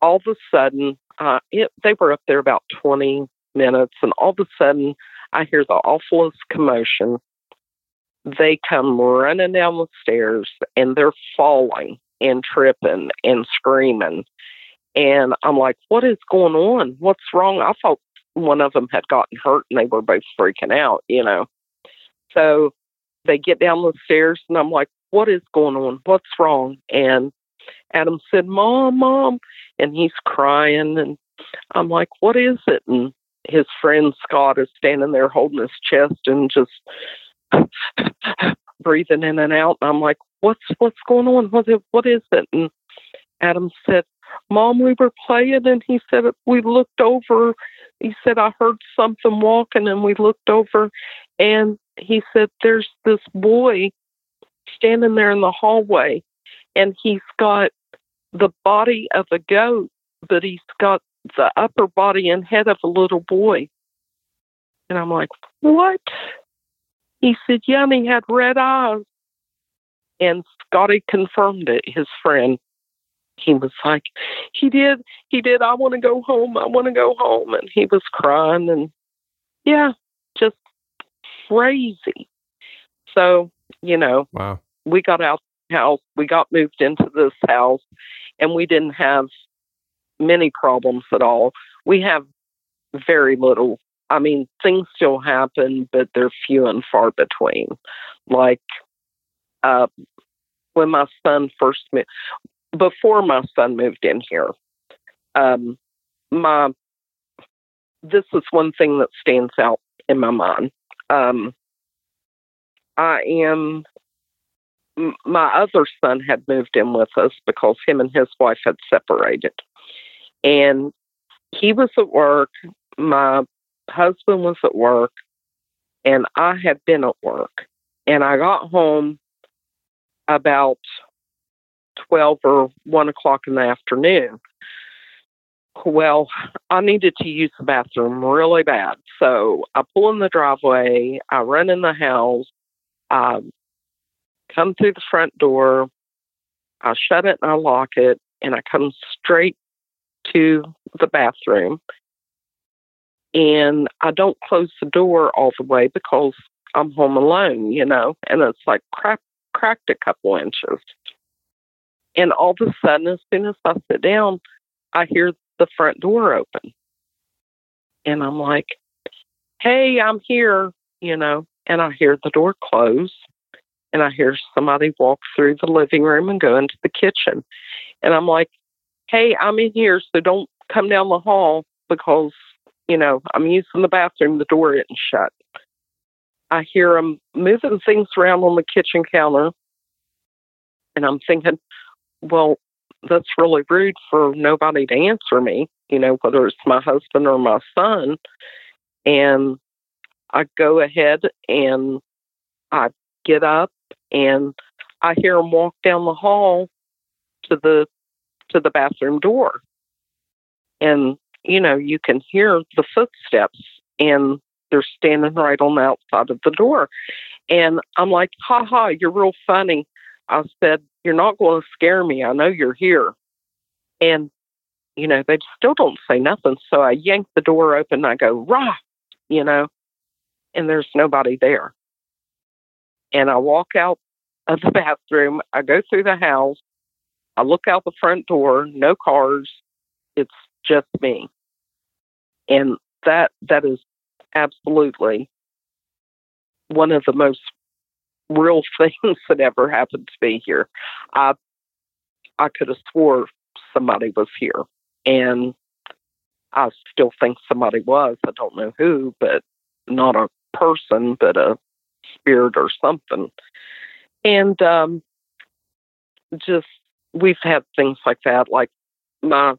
Speaker 3: all of a sudden, uh, it, they were up there about 20 minutes, and all of a sudden, I hear the awfulest commotion. They come running down the stairs, and they're falling and tripping and screaming. And I'm like, what is going on? What's wrong? I thought one of them had gotten hurt and they were both freaking out, you know. So they get down the stairs and I'm like, what is going on? What's wrong? And Adam said, Mom, Mom. And he's crying. And I'm like, what is it? And his friend Scott is standing there holding his chest and just *laughs* breathing in and out. And I'm like, what's what's going on? What is, what is it? And Adam said, Mom, we were playing, and he said we looked over he said, I heard something walking and we looked over and he said, There's this boy standing there in the hallway and he's got the body of a goat, but he's got the upper body and head of a little boy. And I'm like, What? He said, Yeah, and he had red eyes. And Scotty confirmed it, his friend he was like, he did, he did, I want to go home, I want to go home. And he was crying and yeah, just crazy. So, you know,
Speaker 1: wow.
Speaker 3: we got out the house, we got moved into this house, and we didn't have many problems at all. We have very little. I mean, things still happen, but they're few and far between. Like, uh, when my son first met, before my son moved in here, um, my this is one thing that stands out in my mind. Um, I am my other son had moved in with us because him and his wife had separated, And he was at work, my husband was at work, and I had been at work. And I got home about 12 or 1 o'clock in the afternoon. Well, I needed to use the bathroom really bad. So I pull in the driveway, I run in the house, I come through the front door, I shut it and I lock it, and I come straight to the bathroom. And I don't close the door all the way because I'm home alone, you know, and it's like crack, cracked a couple inches. And all of a sudden, as soon as I sit down, I hear the front door open. And I'm like, hey, I'm here, you know, and I hear the door close and I hear somebody walk through the living room and go into the kitchen. And I'm like, hey, I'm in here, so don't come down the hall because, you know, I'm using the bathroom, the door isn't shut. I hear them moving things around on the kitchen counter. And I'm thinking, well, that's really rude for nobody to answer me, you know, whether it's my husband or my son. And I go ahead and I get up and I hear him walk down the hall to the to the bathroom door. And you know, you can hear the footsteps and they're standing right on the outside of the door. And I'm like, ha ha, you're real funny. I said, You're not going to scare me. I know you're here. And, you know, they still don't say nothing. So I yank the door open. I go, rah, you know, and there's nobody there. And I walk out of the *laughs* bathroom. I go through the house. I look out the front door, no cars. It's just me. And that that is absolutely one of the most real *laughs* things that ever happened to me here. I I could have swore somebody was here, and I still think somebody was. I don't know who, but not a person, but a spirit or something. And um, just we've had things like that. Like my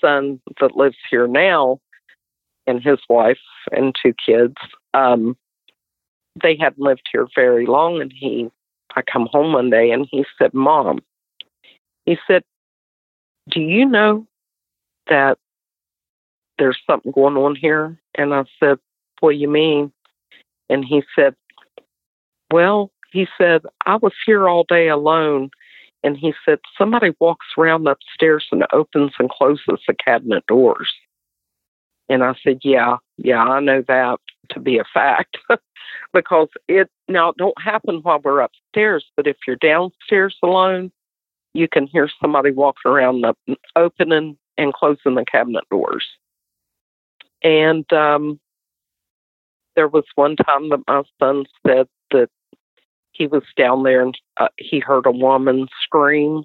Speaker 3: son that lives here now, and his wife and two kids. Um, they hadn't lived here very long, and he, I come home one day and he said, "Mom," he said, "Do you know that there's something going on here?" And I said, "What do you mean?" And he said, "Well," he said, "I was here all day alone." And he said, somebody walks around upstairs and opens and closes the cabinet doors. And I said, Yeah, yeah, I know that to be a fact. *laughs* because it now it don't happen while we're upstairs, but if you're downstairs alone, you can hear somebody walking around opening and closing the cabinet doors. And um, there was one time that my son said that he was down there and uh, he heard a woman scream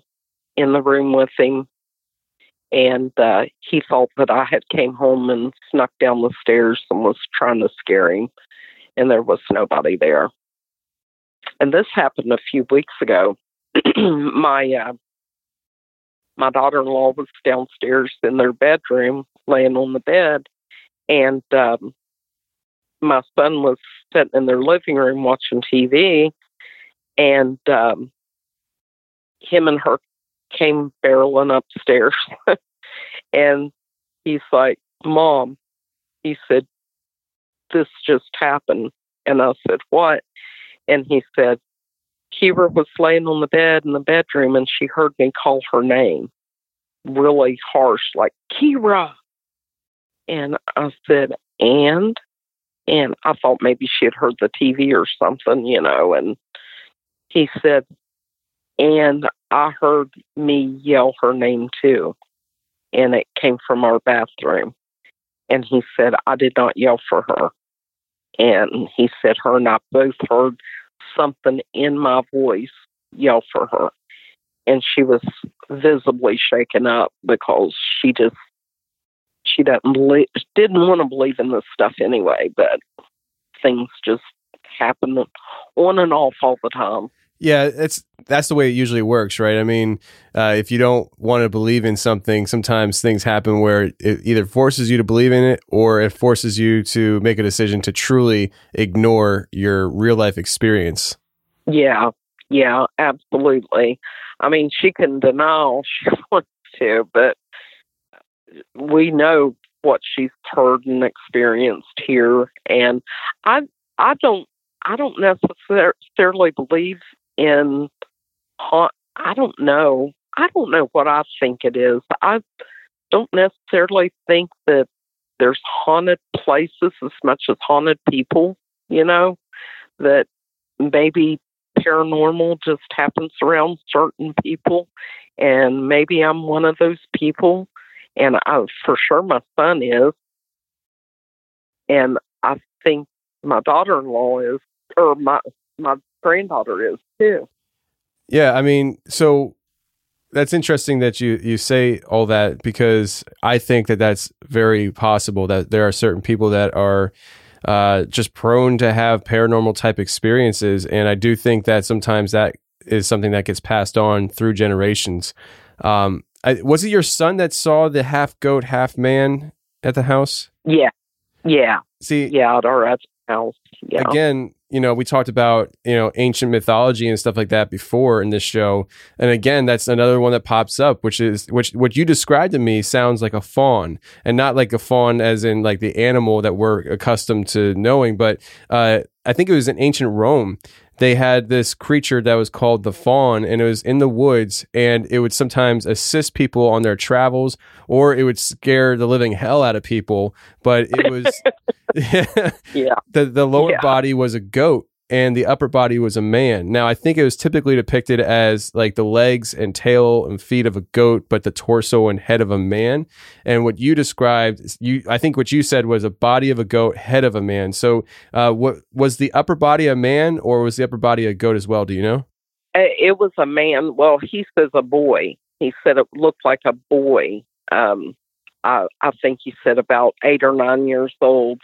Speaker 3: in the room with him and uh, he thought that I had came home and snuck down the stairs and was trying to scare him, and there was nobody there. And this happened a few weeks ago. *clears throat* my uh, my daughter-in-law was downstairs in their bedroom, laying on the bed, and um, my son was sitting in their living room watching TV, and um, him and her came barreling upstairs. *laughs* and he's like, Mom, he said, this just happened. And I said, What? And he said, Kira was laying on the bed in the bedroom and she heard me call her name really harsh, like Kira. And I said, And? And I thought maybe she had heard the TV or something, you know. And he said, And I heard me yell her name too, and it came from our bathroom. And he said, I did not yell for her. And he said, her and I both heard something in my voice yell for her. And she was visibly shaken up because she just, she doesn't believe, didn't want to believe in this stuff anyway, but things just happen on and off all the time.
Speaker 1: Yeah, it's that's the way it usually works, right? I mean, uh, if you don't want to believe in something, sometimes things happen where it either forces you to believe in it or it forces you to make a decision to truly ignore your real life experience.
Speaker 3: Yeah, yeah, absolutely. I mean, she can deny all she *laughs* wants to, but we know what she's heard and experienced here, and I, I don't, I don't necessarily believe in. haunt. I don't know. I don't know what I think it is. I don't necessarily think that there's haunted places as much as haunted people. You know, that maybe paranormal just happens around certain people, and maybe I'm one of those people, and I, for sure my son is, and I think my daughter-in-law is, or my my granddaughter is too.
Speaker 1: Yeah, I mean, so that's interesting that you you say all that because I think that that's very possible that there are certain people that are uh, just prone to have paranormal type experiences, and I do think that sometimes that is something that gets passed on through generations. Um, I, was it your son that saw the half goat, half man at the house?
Speaker 3: Yeah, yeah.
Speaker 1: See,
Speaker 3: yeah, at our house. Yeah.
Speaker 1: Again, you know, we talked about, you know, ancient mythology and stuff like that before in this show. And again, that's another one that pops up, which is, which, what you described to me sounds like a faun and not like a fawn as in like the animal that we're accustomed to knowing. But, uh, I think it was in ancient Rome they had this creature that was called the faun and it was in the woods and it would sometimes assist people on their travels or it would scare the living hell out of people but it was *laughs* *laughs*
Speaker 3: yeah *laughs*
Speaker 1: the the lower
Speaker 3: Yeah.
Speaker 1: body was a goat and the upper body was a man now i think it was typically depicted as like the legs and tail and feet of a goat but the torso and head of a man and what you described you i think what you said was a body of a goat head of a man so uh, what was the upper body a man or was the upper body a goat as well do you know
Speaker 3: Uh, It was a man. Well, he says a boy. He said it looked like a boy. Um, I, I think he said about eight or nine years old.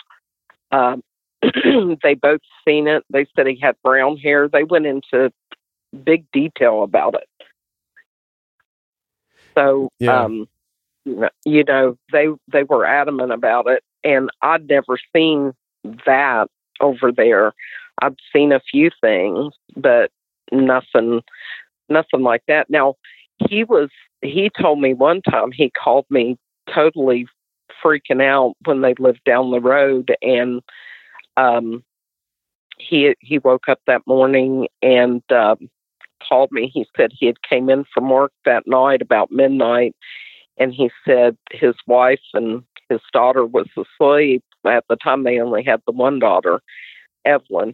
Speaker 3: Um, *clears throat* they both seen it. They said he had brown hair. They went into big detail about it. So,
Speaker 1: Yeah.
Speaker 3: um, you know, they they were adamant about it, and I'd never seen that over there. I'd seen a few things, but nothing, nothing like that. Now, he was. He told me one time he called me totally freaking out when they lived down the road, and um, he he woke up that morning and um, called me. He said he had came in from work that night about midnight, and he said his wife and his daughter was asleep. At the time, they only had the one daughter, Evelyn,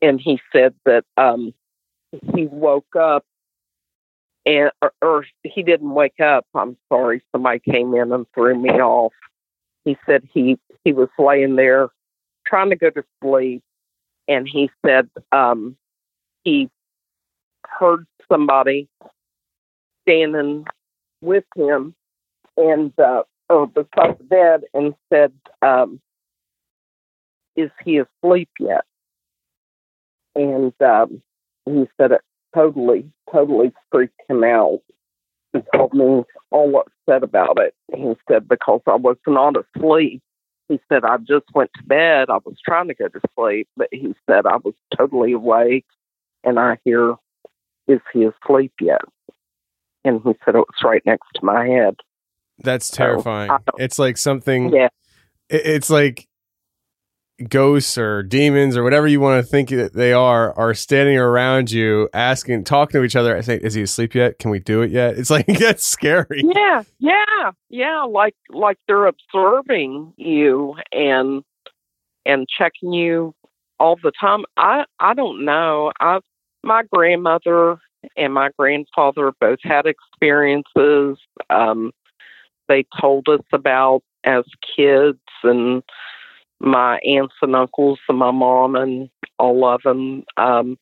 Speaker 3: and he said that um, he woke up and or, or he didn't wake up. I'm sorry, somebody came in and threw me off. He said he he was laying there trying to go to sleep, and he said um, he heard somebody standing with him and uh, or beside the bed and said, um, "Is he asleep yet?" And um, he said it totally, totally freaked him out. He told me all upset about it. He said because I was not asleep. He said I just went to bed. I was trying to go to sleep, but he said I was totally awake, and I hear, "Is he asleep yet?" And he said it was right next to my head.
Speaker 1: That's terrifying.
Speaker 3: Don't-
Speaker 1: it's like something.
Speaker 3: Yeah.
Speaker 1: It's like ghosts or demons or whatever you want to think that they are are standing around you, asking, talking to each other. saying, "Is he asleep yet? Can we do it yet?" It's like *laughs* that's scary.
Speaker 3: Yeah, yeah, yeah. Like like they're observing you and and checking you all the time. I I don't know. I my grandmother and my grandfather both had experiences. Um, they told us about as kids and my aunts and uncles and my mom and all of them. Um,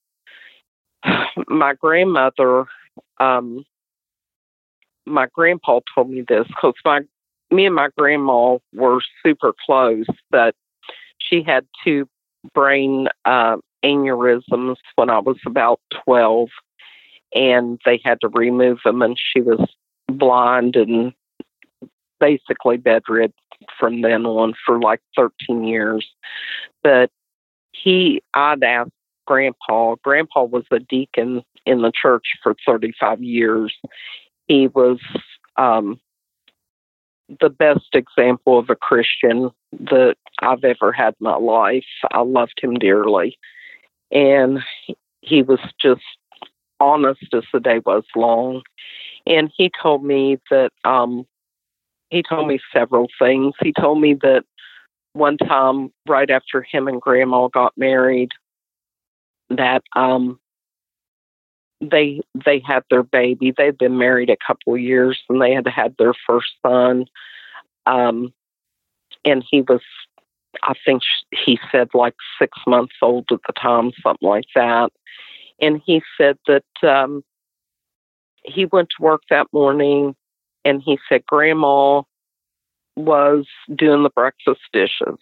Speaker 3: my grandmother, um, my grandpa told me this because my me and my grandma were super close, but she had two brain uh, aneurysms when I was about 12, and they had to remove them, and she was blind and basically bedridden from then on for like 13 years. But he, I'd asked Grandpa, Grandpa was a deacon in the church for 35 years. He was um, the best example of a Christian that I've ever had in my life. I loved him dearly. And he was just honest as the day was long. And he told me that um, he told me several things. He told me that one time, right after him and Grandma got married, that um, they they had their baby. They'd been married a couple of years, and they had had their first son. Um, and he was, I think he said like six months old at the time, something like that. And he said that um, he went to work that morning and he said grandma was doing the breakfast dishes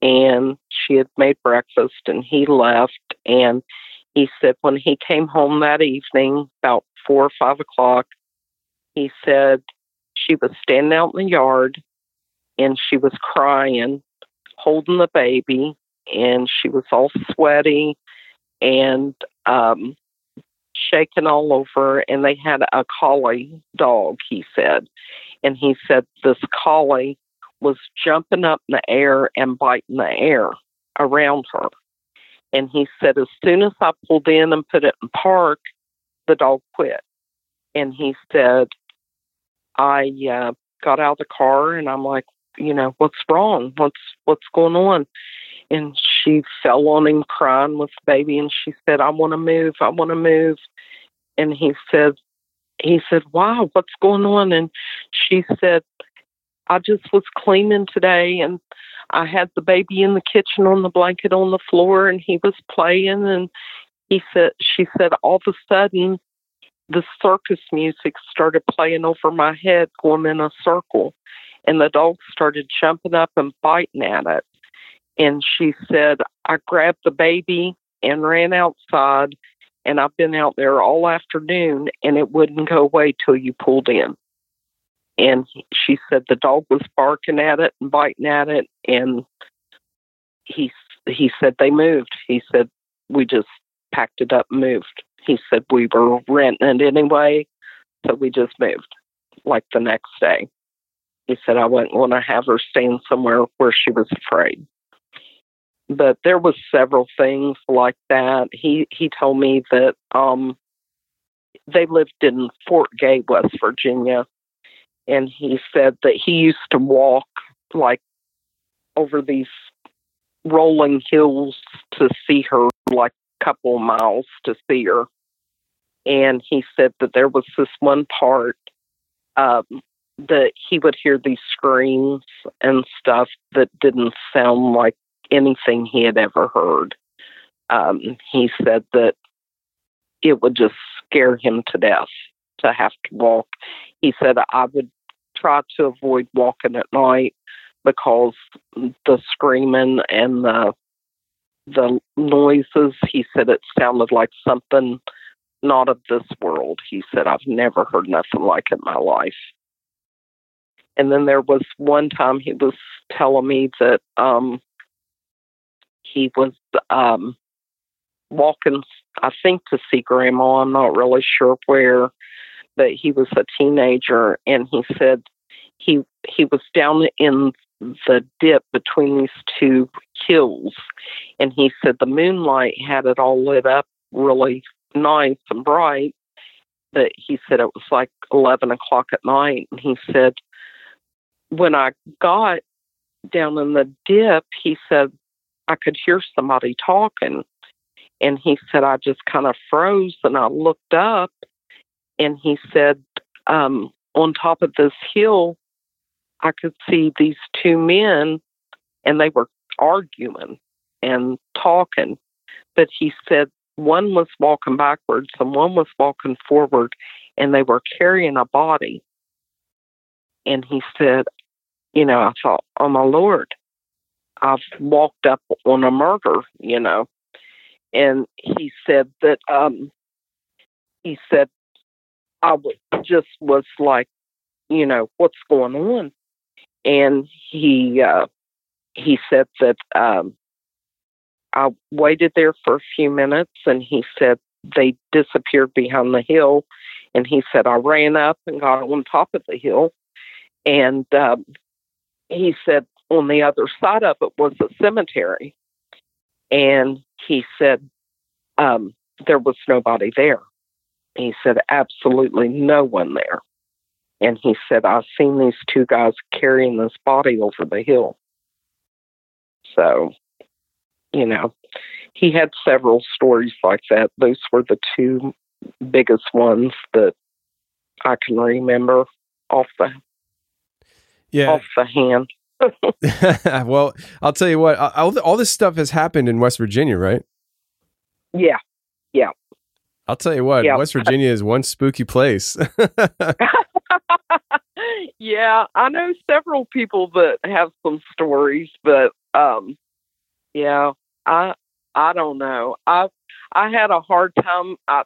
Speaker 3: and she had made breakfast and he left and he said when he came home that evening about four or five o'clock he said she was standing out in the yard and she was crying holding the baby and she was all sweaty and um shaking all over and they had a collie dog he said. And he said this collie was jumping up in the air and biting the air around her. And he said as soon as i pulled in and put it in park the dog quit. And he said i uh, got out of the car and i'm like you know what's wrong? What's what's going on? And she fell on him crying with the baby and she said i want to move i want to move and he said he said wow what's going on? And she said i just was cleaning today and i had the baby in the kitchen on the blanket on the floor and he was playing. And he said she said all of a sudden the circus music started playing over my head going in a circle. And the dog started jumping up and biting at it. And she said i grabbed the baby and ran outside and I've been out there all afternoon and it wouldn't go away till you pulled in. And she said the dog was barking at it and biting at it and he he said they moved. He said we just packed it up and moved. He said we were renting it anyway, so we just moved like the next day. He said I wouldn't want to have her staying somewhere where she was afraid but there was several things like that. He he told me that um they lived in Fort Gay, West Virginia, and he said that he used to walk like over these rolling hills to see her, like a couple miles to see her. And he said that there was this one part um, that he would hear these screams and stuff that didn't sound like anything he had ever heard. Um, he said that it would just scare him to death to have to walk. He said, I would try to avoid walking at night because the screaming and the the noises he said it sounded like something not of this world he said i've never heard nothing like it in my life and then there was one time he was telling me that um he was um, walking, I think, to see grandma. I'm not really sure where, but he was a teenager, and he said he he was down in the dip between these two hills, and he said the moonlight had it all lit up really nice and bright. But he said it was like eleven o'clock at night, and he said when I got down in the dip, he said I could hear somebody talking. And he said, I just kind of froze and I looked up and he said, um, on top of this hill, I could see these two men and they were arguing and talking. But he said one was walking backwards and one was walking forward and they were carrying a body. And he said, You know, I thought, Oh my Lord, I've walked up on a murder, you know. and he said that um, he said I w- just was like, you know, what's going on? And he uh, he said that um, I waited there for a few minutes, and he said they disappeared behind the hill, and he said I ran up and got on top of the hill, and um, he said on the other side of it was a cemetery, and he said um, there was nobody there. He said absolutely no one there. And he said, I've seen these two guys carrying this body over the hill. So, you know, he had several stories like that. Those were the two biggest ones that I can remember off the
Speaker 1: Yeah.
Speaker 3: off the hand. *laughs*
Speaker 1: well, I'll tell you what. All, all this stuff has happened in West Virginia, right?
Speaker 3: Yeah, yeah.
Speaker 1: I'll tell you what.
Speaker 3: Yeah.
Speaker 1: West Virginia is one spooky place. *laughs* *laughs*
Speaker 3: yeah, I know several people that have some stories, but um yeah, I I don't know. I I had a hard time I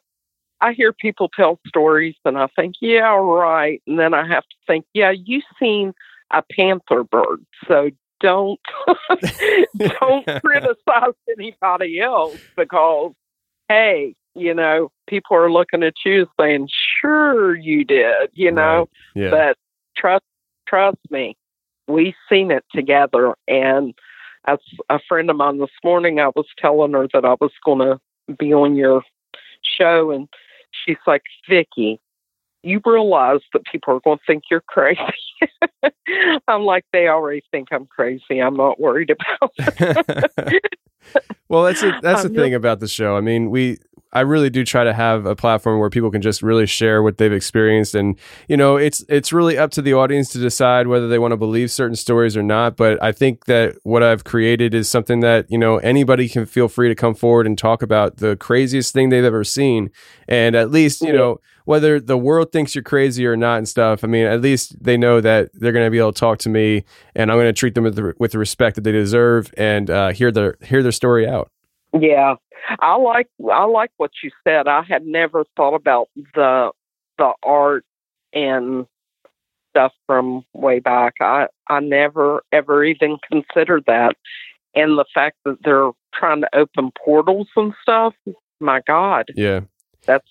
Speaker 3: I hear people tell stories and I think, yeah, right. And then I have to think, yeah, you seen a panther bird, so don't *laughs* don't *laughs* criticize anybody else because hey, you know, people are looking at you saying, Sure you did, you know.
Speaker 1: yeah.
Speaker 3: But trust trust me, we seen it together and as a friend of mine this morning I was telling her that I was gonna be on your show and she's like, Vickie, you realize that people are going to think you're crazy. *laughs* I'm like, they already think I'm crazy. I'm not worried about *laughs*
Speaker 1: well, that's a, that's the
Speaker 3: Um,
Speaker 1: thing about the show. I mean, we I really do try to have a platform where people can just really share what they've experienced, and you know, it's it's really up to the audience to decide whether they want to believe certain stories or not. But I think that what I've created is something that you know anybody can feel free to come forward and talk about the craziest thing they've ever seen, and at least you know whether the world thinks you're crazy or not and stuff. I mean, at least they know that they're going to be able to talk to me, and I'm going to treat them with the, with the respect that they deserve, and uh, hear their hear their story out.
Speaker 3: Yeah, I like I like what you said. I had never thought about the the art and stuff from way back. I I never ever even considered that, and the fact that they're trying to open portals and stuff. My God,
Speaker 1: Yeah.
Speaker 3: that's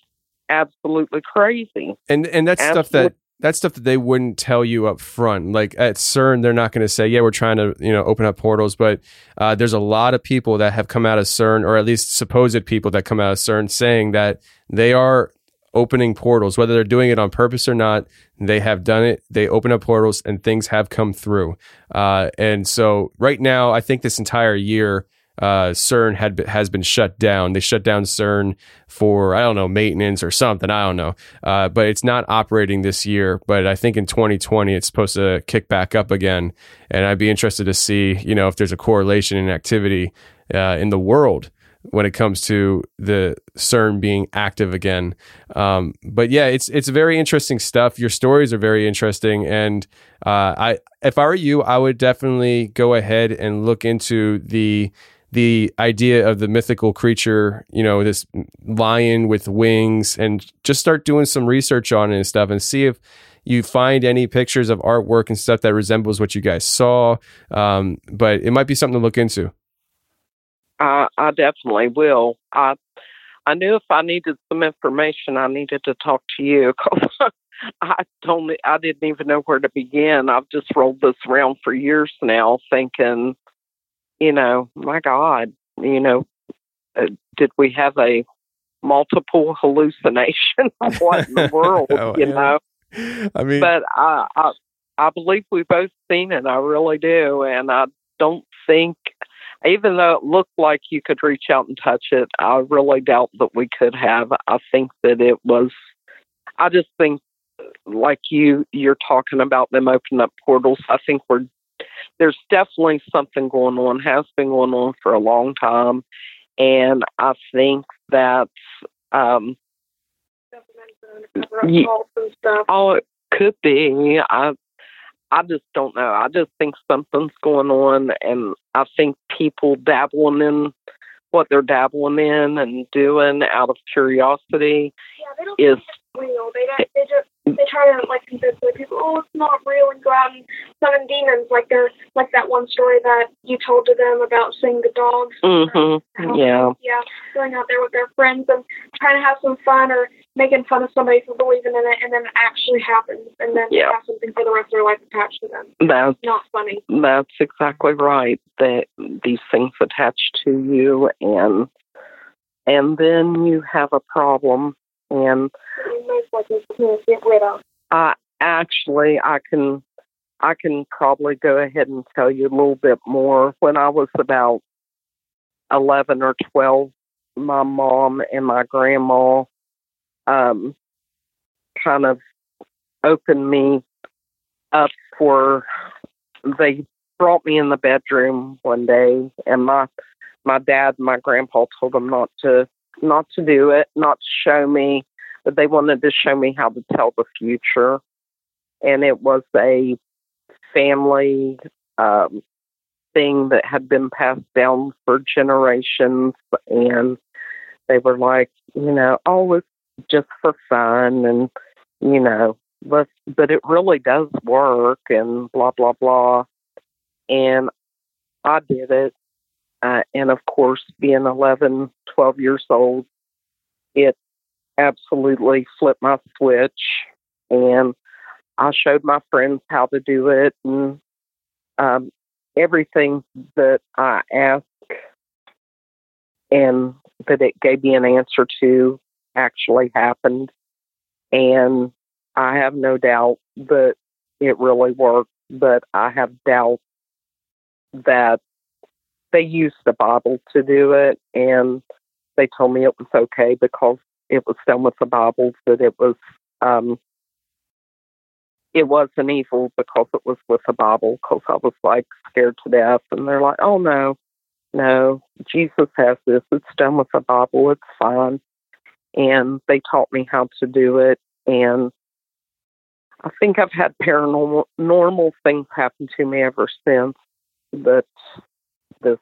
Speaker 3: absolutely crazy.
Speaker 1: and and that's stuff that that's stuff that they wouldn't tell you up front. Like at CERN, they're not going to say, "Yeah, we're trying to you know open up portals." But uh, there's a lot of people that have come out of CERN, or at least supposed people that come out of CERN, saying that they are opening portals, whether they're doing it on purpose or not. They have done it. They open up portals, and things have come through. Uh, and so right now, I think this entire year uh, CERN had has been shut down. They shut down CERN for I don't know maintenance or something. I don't know, uh, but it's not operating this year. But I think in 2020 it's supposed to kick back up again, and I'd be interested to see you know if there's a correlation in activity uh, in the world when it comes to the CERN being active again. Um, but yeah, it's it's very interesting stuff. Your stories are very interesting, and uh, I if I were you, I would definitely go ahead and look into the the idea of the mythical creature, you know, this lion with wings, and just start doing some research on it and stuff, and see if you find any pictures of artwork and stuff that resembles what you guys saw. Um, but it might be something to look into.
Speaker 3: I I definitely will. I I knew if I needed some information, I needed to talk to you because *laughs* I don't. I didn't even know where to begin. I've just rolled this around for years now, thinking, you know, my God, you know, uh, did we have a multiple *laughs* hallucination? Of what in the *laughs* world,
Speaker 1: Oh,
Speaker 3: you
Speaker 1: yeah.
Speaker 3: know?
Speaker 1: I mean,
Speaker 3: but I, I I believe we both seen it. I really do, and I don't think, even though it looked like you could reach out and touch it, I really doubt that we could have. I think that it was. I just think, like you, you're talking about them opening up portals. I think we're there's definitely something going on. Has been going on for a long time, and I think that. Um, Ye- Oh, it could be. I I just don't know. I just think something's going on, and I think people dabbling in what they're dabbling in and doing out of curiosity
Speaker 5: Yeah,
Speaker 3: is
Speaker 5: real. They don't, they just they try to like convince other people, oh, it's not real, and go out and summon demons. Like they're like that one story that you told to them about seeing the dogs.
Speaker 3: mhm yeah
Speaker 5: Yeah, going out there with their friends and trying to have some fun or making fun of somebody for believing in it, and then it actually happens, and then
Speaker 3: Yeah.
Speaker 5: have something for the rest of their life attached to them.
Speaker 3: that's
Speaker 5: Not funny.
Speaker 3: That's exactly right. That these things attach to you, and and then you have a problem. And
Speaker 5: You most likely can't get rid of.
Speaker 3: I actually, I can, I can probably go ahead and tell you a little bit more. When I was about eleven or twelve, my mom and my grandma, um, kind of opened me up for. They brought me in the bedroom one day and my my dad and my grandpa told them not to not to do it not to show me they wanted to show me how to tell the future. And it was a family um thing that had been passed down for generations. And they were like you know oh it's just for fun and you know but but it really does work and blah blah blah. And I did it. Uh, and of course, being 11, 12 years old, it absolutely flipped my switch. And I showed my friends how to do it. And um, everything that I asked and that it gave me an answer to actually happened. And I have no doubt that it really worked, but I have doubt that they used the Bible to do it, and they told me it was okay because it was done with the Bible. That it was um, it wasn't evil because it was with the Bible. Because I was like scared to death, and they're like, "Oh no, no, Jesus has this. It's done with the Bible. It's fine." And they taught me how to do it, and I think I've had paranormal normal things happen to me ever since that this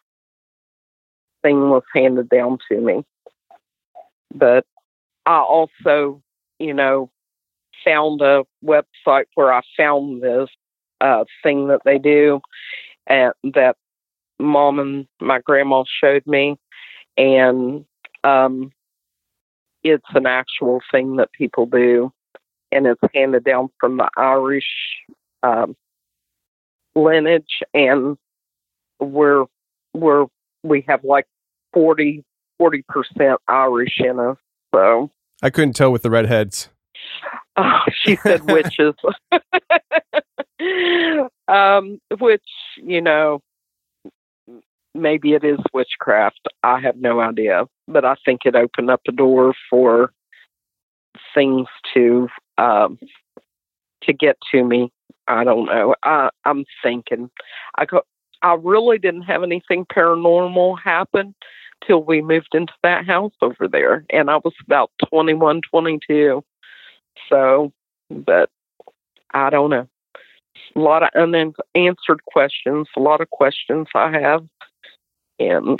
Speaker 3: thing was handed down to me. But I also, you know, found a website where I found this uh, thing that they do and that mom and my grandma showed me. And um, it's an actual thing that people do. And it's handed down from the Irish um, lineage. And we're we're we have like 40 percent Irish in us. So
Speaker 1: I couldn't tell with the redheads.
Speaker 3: oh, she said *laughs* witches, um, which you know maybe it is witchcraft. I have no idea, but I think it opened up a door for things to um, to get to me. I don't know. I, I'm thinking. I go. I really didn't have anything paranormal happen till we moved into that house over there, and I was about 21, 22. So, but I don't know. A lot of unanswered questions. A lot of questions I have, and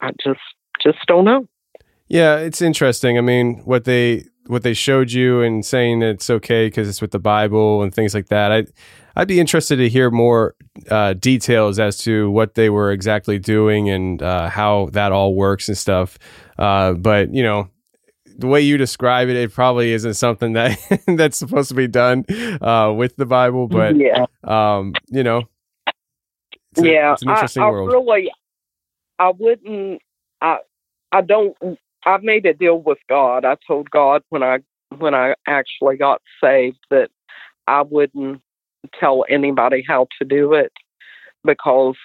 Speaker 3: I just just don't know.
Speaker 1: Yeah, it's interesting. I mean, what they what they showed you and saying that it's okay because it's with the Bible and things like that. I I'd be interested to hear more uh, details as to what they were exactly doing and uh, how that all works and stuff. Uh, but you know, the way you describe it, it probably isn't something that *laughs* that's supposed to be done uh, with the Bible. But
Speaker 3: yeah,
Speaker 1: um, you know, it's a-
Speaker 3: yeah.
Speaker 1: it's an interesting
Speaker 3: I, I
Speaker 1: world.
Speaker 3: really, I wouldn't. I I don't. I've made a deal with God. I told God when I when I actually got saved that I wouldn't tell anybody how to do it because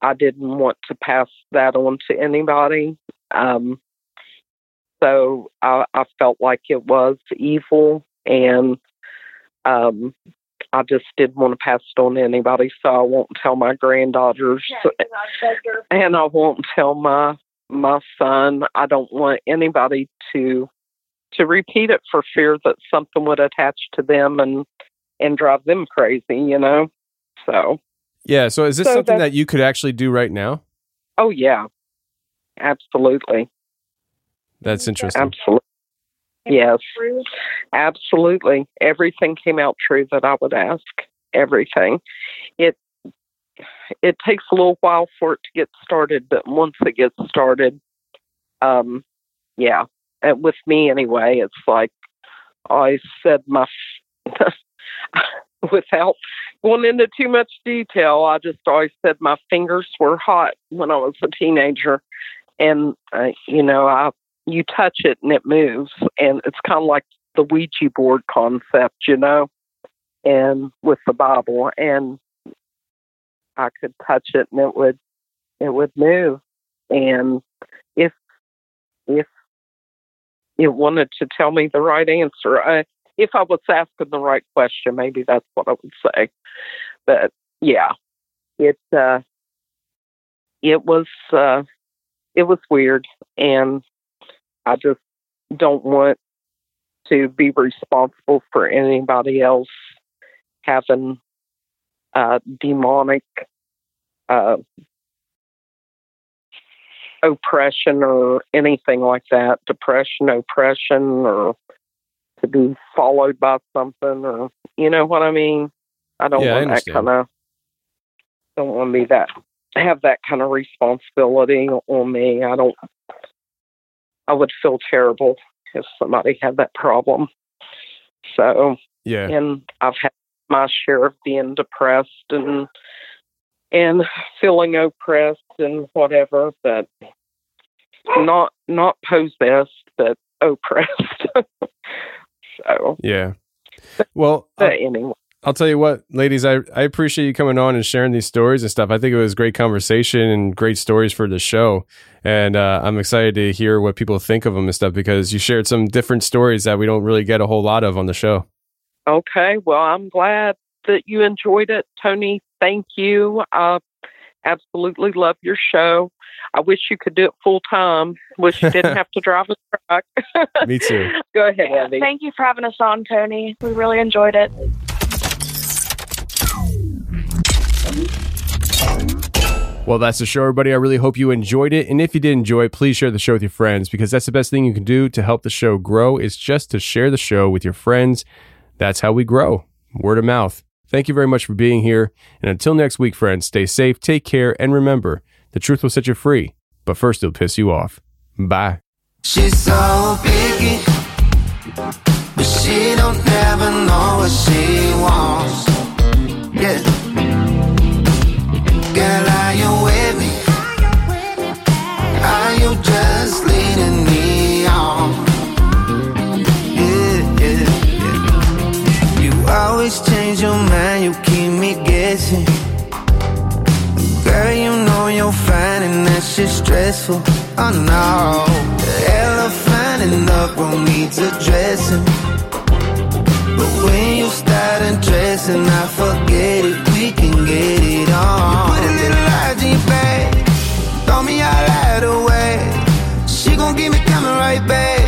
Speaker 3: I didn't want to pass that on to anybody. Um, so I, I felt like it was evil, and um, I just didn't want to pass it on to anybody. So I won't tell my granddaughters, and I won't tell my my son. I don't want anybody to to repeat it for fear that something would attach to them and and drive them crazy. You know. So
Speaker 1: Yeah. So is this
Speaker 3: So
Speaker 1: something that you could actually do right now?
Speaker 3: oh yeah, absolutely,
Speaker 1: That's interesting.
Speaker 3: absolutely. Yes, absolutely. Everything came out true that I would ask. Everything. It it takes a little while for it to get started, but once it gets started, um, yeah. and With me anyway, it's like I said my *laughs* without going into too much detail. I just always said my fingers were hot when I was a teenager, and uh, you know, I you touch it and it moves, and it's kind of like the Ouija board concept, you know, and with the Bible, and I could touch it and it would it would move, and if if it wanted to tell me the right answer, I, if I was asking the right question, maybe that's what I would say. But yeah, it uh, it was uh, it was weird, and I just don't want to be responsible for anybody else having uh, demonic uh, oppression or anything like that, depression, oppression, or to be followed by something, or you know what I mean. I don't
Speaker 1: Yeah, I
Speaker 3: want that kind of don't want to be that have that kind of responsibility on me. I don't. I would feel terrible if somebody had that problem. So
Speaker 1: Yeah.
Speaker 3: and I've had my share of being depressed and and feeling oppressed and whatever, but not not possessed, but oppressed. *laughs* so,
Speaker 1: Yeah. Well,
Speaker 3: but anyway,
Speaker 1: I'll tell you what, ladies, I, I appreciate you coming on and sharing these stories and stuff. I think it was great conversation and great stories for the show. And uh, I'm excited to hear what people think of them and stuff because you shared some different stories that we don't really get a whole lot of on the show.
Speaker 3: Okay. Well, I'm glad that you enjoyed it, Tony. Thank you. I absolutely love your show. I wish you could do it full time. Wish you didn't *laughs* have to drive a truck.
Speaker 1: Me too. *laughs*
Speaker 3: Go ahead, Evie.
Speaker 5: Thank you for having us on, Tony. We really enjoyed it.
Speaker 1: Well, that's the show, everybody. I really hope you enjoyed it. And if you did enjoy it, please share the show with your friends because that's the best thing you can do to help the show grow is just to share the show with your friends. That's how we grow. Word of mouth. Thank you very much for being here. And until next week, friends, stay safe, take care, and remember the truth will set you free, but first it'll piss you off. Bye.
Speaker 6: She's so but she don't never know what she wants. Yeah. Always change your mind, you keep me guessing. Girl, you know you're fine and that shit's stressful. Oh no, the elephant in the room needs addressing. But when you start undressing, I forget it. We can get it on. Put a little light in your bag, throw me out the way. She gon' keep me coming right back.